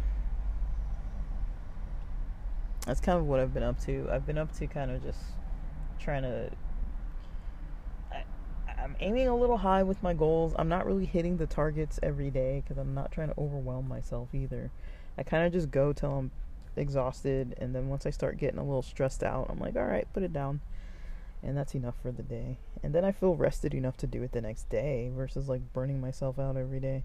that's kind of what I've been up to. I've been up to kind of just trying to. I, I'm aiming a little high with my goals. I'm not really hitting the targets every day because I'm not trying to overwhelm myself either. I kind of just go till I'm exhausted, and then once I start getting a little stressed out, I'm like, all right, put it down and that's enough for the day. And then I feel rested enough to do it the next day versus like burning myself out every day.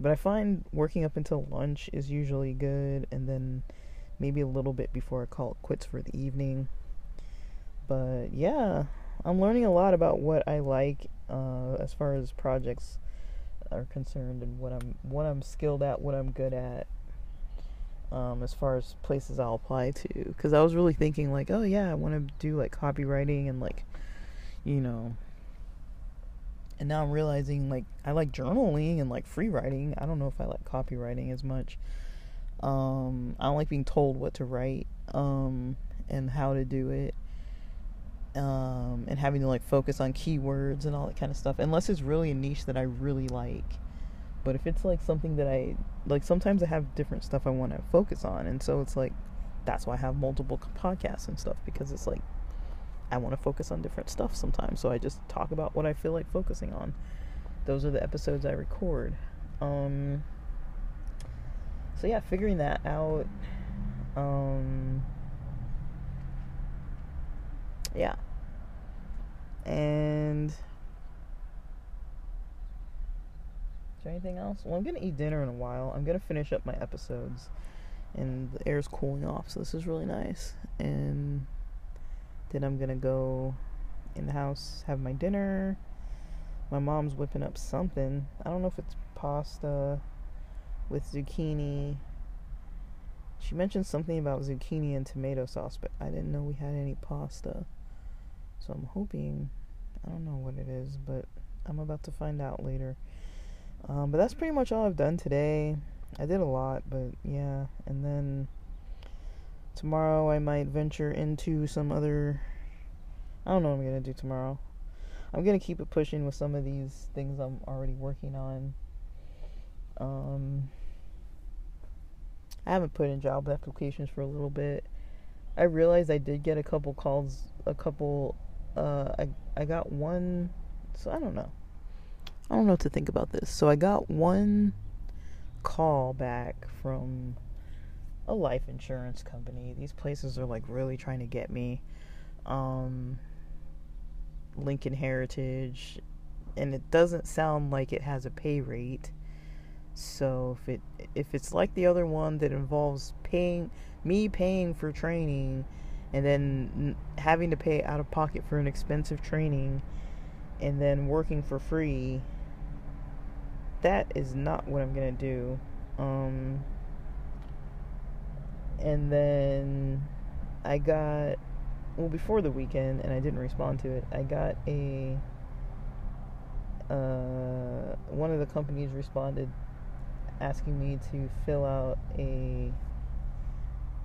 But I find working up until lunch is usually good, and then maybe a little bit before I call it quits for the evening. But yeah, I'm learning a lot about what I like uh, as far as projects are concerned, and what I'm what I'm skilled at, what I'm good at, um, as far as places I'll apply to. Because I was really thinking, like, oh yeah, I want to do like copywriting and like, you know. And now I'm realizing like I like journaling and like free writing. I don't know if I like copywriting as much. Um, I don't like being told what to write um, and how to do it. Um, and having to like focus on keywords and all that kind of stuff, unless it's really a niche that I really like but if it's like something that I like, sometimes I have different stuff I want to focus on, and so it's like that's why I have multiple podcasts and stuff because it's like I want to focus on different stuff sometimes. So I just talk about what I feel like focusing on. Those are the episodes I record. Um, so yeah, figuring that out. Um, yeah. And Is there anything else? Well, I'm gonna eat dinner in a while. I'm gonna finish up my episodes, and the air's cooling off, so this is really nice. And then I'm gonna go in the house, have my dinner. My mom's whipping up something. I don't know if it's pasta with zucchini. She mentioned something about zucchini and tomato sauce, but I didn't know we had any pasta. So I'm hoping, I don't know what it is, but I'm about to find out later. Um, but that's pretty much all I've done today. I did a lot, but yeah. And then tomorrow I might venture into some other. I don't know what I'm gonna do tomorrow. I'm gonna keep it pushing with some of these things I'm already working on. Um, I haven't put in job applications for a little bit. I realized I did get a couple calls, a couple. Uh, I I got one. So I don't know. I don't know what to think about this. So I got one call back from a life insurance company. These places are like really trying to get me. Um, Lincoln Heritage, and it doesn't sound like it has a pay rate. So if it if it's like the other one that involves paying me paying for training and then having to pay out of pocket for an expensive training and then working for free that is not what I'm to do. Um and then I got well before the weekend and I didn't respond to it. I got a uh, one of the companies responded asking me to fill out a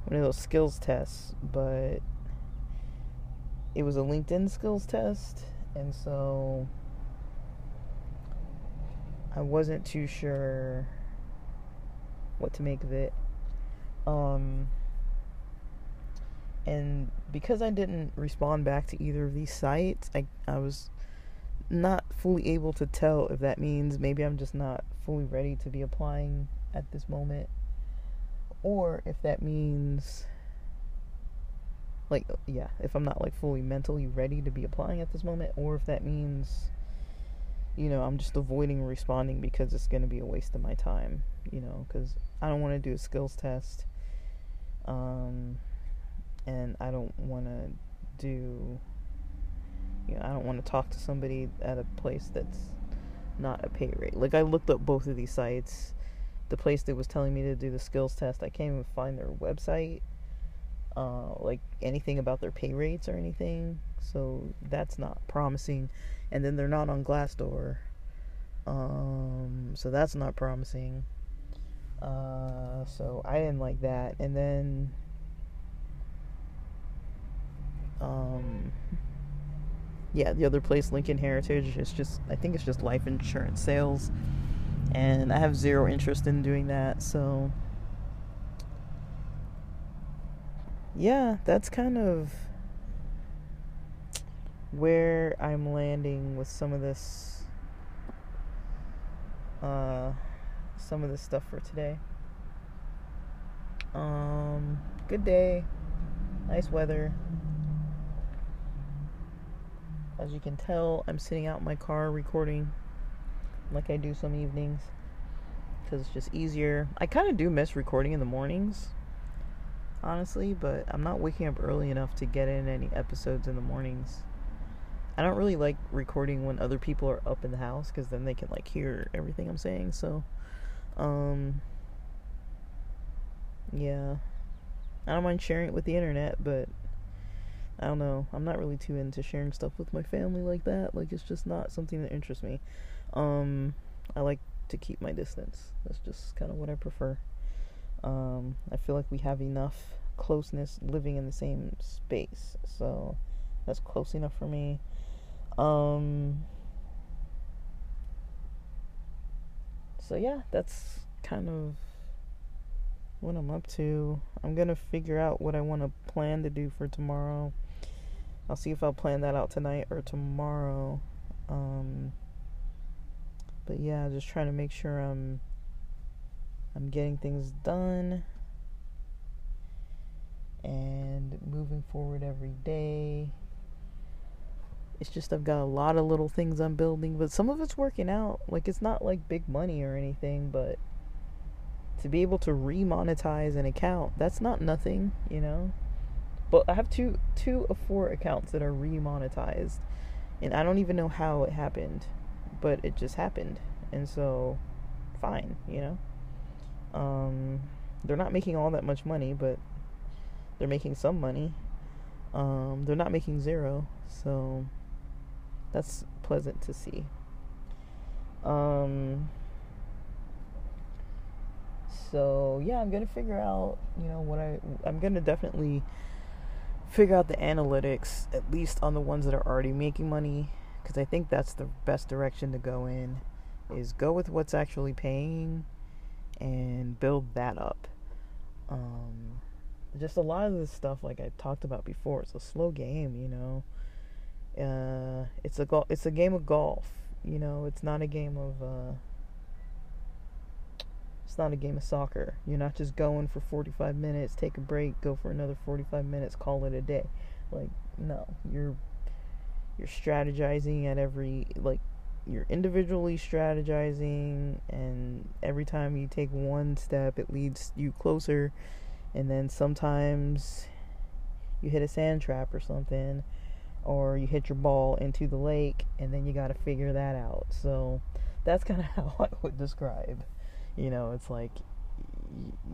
one of those skills tests, but it was a LinkedIn skills test, and so I wasn't too sure what to make of it. Um, and because I didn't respond back to either of these sites, I I was not fully able to tell if that means maybe I'm just not fully ready to be applying at this moment or if that means like yeah, if I'm not like fully mentally ready to be applying at this moment or if that means you know, I'm just avoiding responding because it's going to be a waste of my time, you know, cuz I don't want to do a skills test um and I don't want to do you know, I don't want to talk to somebody at a place that's not a pay rate. Like I looked up both of these sites. The place that was telling me to do the skills test, I can't even find their website. Uh, like anything about their pay rates or anything. So that's not promising. And then they're not on Glassdoor. Um, so that's not promising. Uh, so I didn't like that. And then um yeah, the other place, Lincoln Heritage, is just I think it's just life insurance sales, and I have zero interest in doing that. So yeah, that's kind of where I'm landing with some of this uh some of this stuff for today. Um good day. Nice weather. As you can tell, I'm sitting out in my car recording like I do some evenings because it's just easier. I kind of do miss recording in the mornings, honestly, but I'm not waking up early enough to get in any episodes in the mornings. I don't really like recording when other people are up in the house because then they can like hear everything I'm saying. So, um, yeah, I don't mind sharing it with the internet, but I don't know. I'm not really too into sharing stuff with my family like that. Like it's just not something that interests me. Um, I like to keep my distance. That's just kind of what I prefer. Um, I feel like we have enough closeness living in the same space, so that's close enough for me. Um, so yeah, that's kind of what I'm up to. I'm gonna figure out what I want to plan to do for tomorrow. I'll see if I'll plan that out tonight or tomorrow. Um, but yeah, just trying to make sure I'm I'm getting things done and moving forward every day. It's just I've got a lot of little things I'm building, but some of it's working out. Like it's not like big money or anything, but to be able to remonetize an account, that's not nothing, you know? But I have two two of four accounts that are remonetized, and I don't even know how it happened, but it just happened, and so fine, you know. Um, they're not making all that much money, but they're making some money. Um, they're not making zero, so that's pleasant to see. Um, so yeah, I'm gonna figure out, you know, what I I'm gonna definitely figure out the analytics, at least on the ones that are already making money, because I think that's the best direction to go in is go with what's actually paying and build that up. Um, just a lot of this stuff, like I talked about before, it's a slow game, you know. Uh, it's a go- it's a game of golf, you know. It's not a game of uh, it's not a game of soccer. You're not just going for 45 minutes, take a break, go for another 45 minutes, call it a day. Like no, you're you're strategizing at every like you're individually strategizing and every time you take one step it leads you closer and then sometimes you hit a sand trap or something or you hit your ball into the lake and then you got to figure that out. So that's kind of how i would describe you know it's like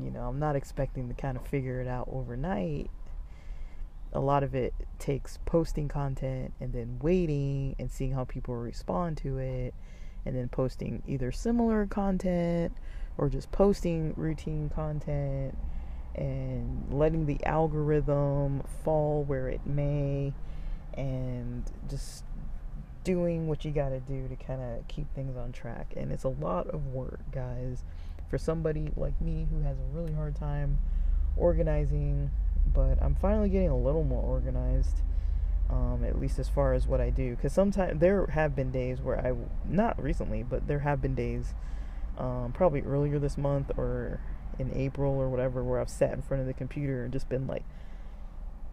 you know i'm not expecting to kind of figure it out overnight. A lot of it takes posting content and then waiting and seeing how people respond to it and then posting either similar content or just posting routine content and letting the algorithm fall where it may and just doing what you got to do to kind of keep things on track and it's a lot of work guys for somebody like me who has a really hard time organizing but I'm finally getting a little more organized. Um, at least as far as what I do, because sometimes there have been days where I, not recently, but there have been days, um, probably earlier this month or in April or whatever, where I've sat in front of the computer and just been like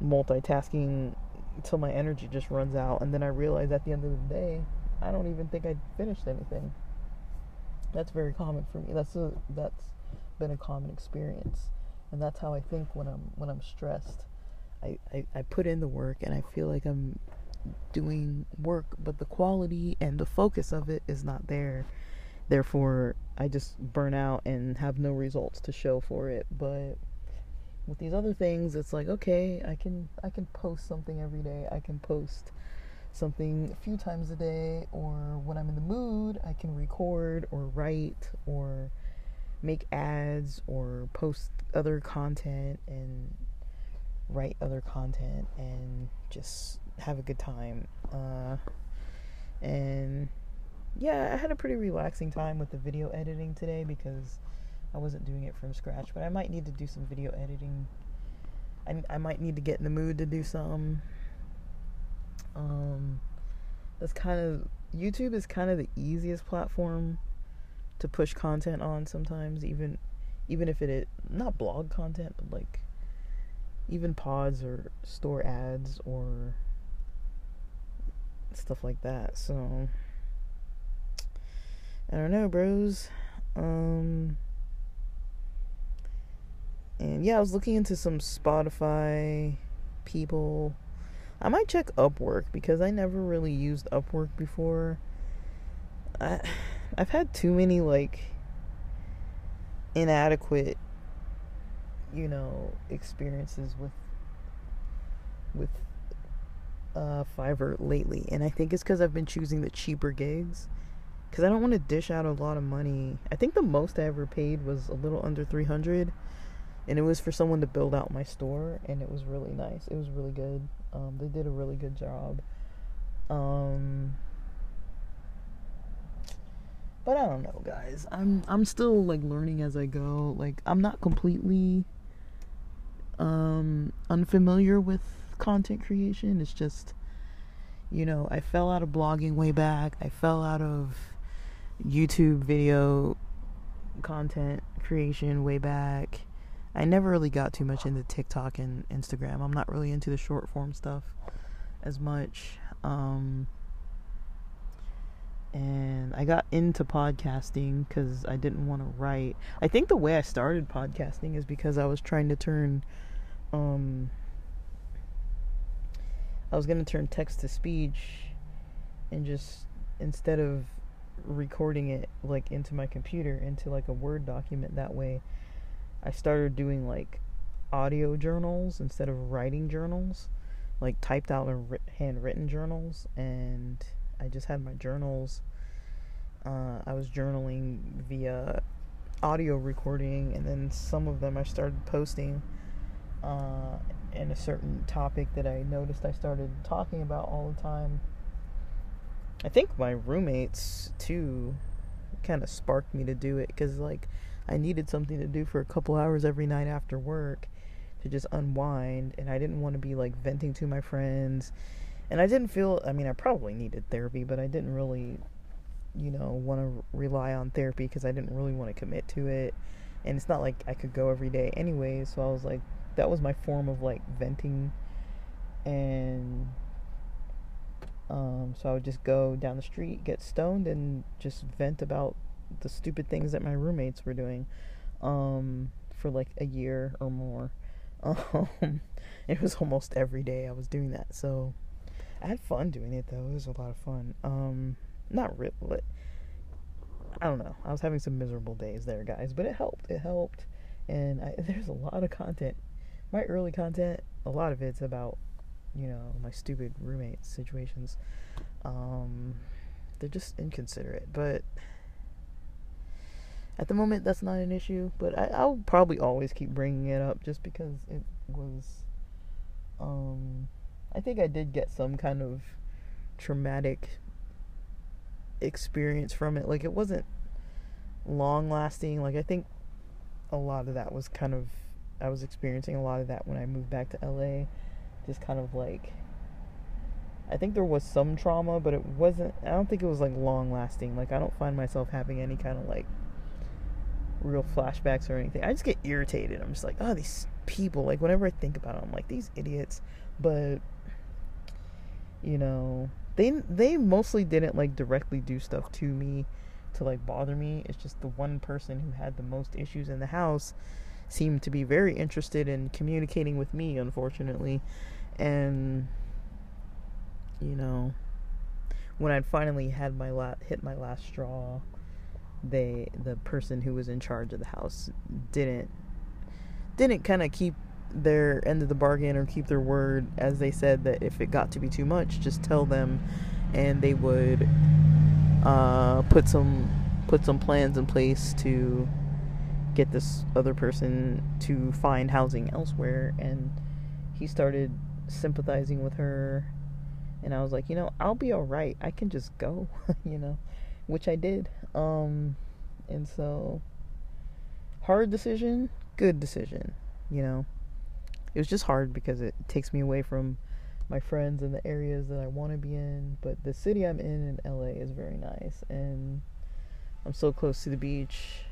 multitasking until my energy just runs out, and then I realize at the end of the day, I don't even think I finished anything. That's very common for me. That's a that's been a common experience and that's how I think when I'm when I'm stressed. I, I, I put in the work and I feel like I'm doing work, but the quality and the focus of it is not there. Therefore, I just burn out and have no results to show for it. But with these other things, it's like okay, I can I can post something every day. I can post something a few times a day, or when I'm in the mood, I can record or write or make ads or post other content and write other content and just have a good time. Uh, and yeah, I had a pretty relaxing time with the video editing today because I wasn't doing it from scratch, but I might need to do some video editing. I, I might need to get in the mood to do some. Um, that's kind of YouTube is kind of the easiest platform to push content on sometimes even even if it is not blog content but like even pods or store ads or stuff like that so i don't know bros um and yeah i was looking into some spotify people. I might check upwork because i never really used upwork before. I I've had too many like inadequate you know experiences with with uh Fiverr lately. And I think it's cuz I've been choosing the cheaper gigs. Cuz I don't want to dish out a lot of money. I think the most I ever paid was a little under 300 and it was for someone to build out my store and it was really nice. It was really good. Um they did a really good job. Um but I don't know, guys. I'm I'm still like learning as I go. Like I'm not completely um unfamiliar with content creation. It's just you know, I fell out of blogging way back. I fell out of YouTube video content creation way back. I never really got too much into TikTok and Instagram. I'm not really into the short form stuff as much. Um and I got into podcasting because I didn't want to write. I think the way I started podcasting is because I was trying to turn, um, I was gonna turn text to speech, and just instead of recording it like into my computer into like a word document that way, I started doing like audio journals instead of writing journals, like typed out and handwritten journals and I just had my journals. Uh, I was journaling via audio recording, and then some of them I started posting uh, in a certain topic that I noticed I started talking about all the time. I think my roommates too kind of sparked me to do it because like I needed something to do for a couple hours every night after work to just unwind and I didn't want to be like venting to my friends. And I didn't feel I mean I probably needed therapy but I didn't really you know want to rely on therapy because I didn't really want to commit to it. And it's not like I could go every day anyway so I was like that was my form of like venting. And um, so I would just go down the street, get stoned, and just vent about the stupid things that my roommates were doing um, for like a year or more. Um, it was almost every day I was doing that. So I had fun doing it though. It was a lot of fun. Um, not really. I don't know. I was having some miserable days there, guys, but it helped. It helped, and I, there's a lot of content. My early content, a lot of it's about you know, my stupid roommate situations. Um, they're just inconsiderate, but at the moment that's not an issue. But I, will probably always keep bringing it up just because it was. Um, I think I did get some kind of traumatic experience from it. Like it wasn't long lasting. Like I think a lot of that was kind of I was experiencing a lot of that when I moved back to LA just kind of like I think there was some trauma, but it wasn't I don't think it was like long lasting. Like I don't find myself having any kind of like real flashbacks or anything. I just get irritated. I'm just like, oh, these people. Like whenever I think about it, I'm like these idiots. But you know, they they mostly didn't like directly do stuff to me to like bother me. It's just the one person who had the most issues in the house seemed to be very interested in communicating with me, unfortunately and you know when I'd finally had my la- hit my last straw, they the person who was in charge of the house didn't didn't kind of keep their end of the bargain or keep their word as they said that if it got to be too much, just tell them, and they would uh, put some put some plans in place to get this other person to find housing elsewhere and he started sympathizing with her and I was like, you know, I'll be all right. I can just go, you know, which I did. Um and so hard decision, good decision, you know. It was just hard because it takes me away from my friends and the areas that I want to be in, but the city I'm in in LA is very nice and I'm so close to the beach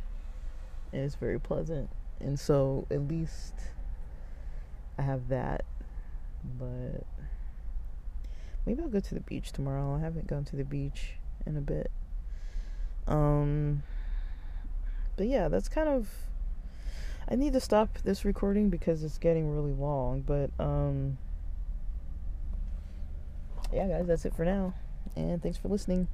and it's very pleasant. And so at least I have that but maybe I'll go to the beach tomorrow. I haven't gone to the beach in a bit. Um, but yeah, that's kind of. I need to stop this recording because it's getting really long. But um, yeah, guys, that's it for now. And thanks for listening.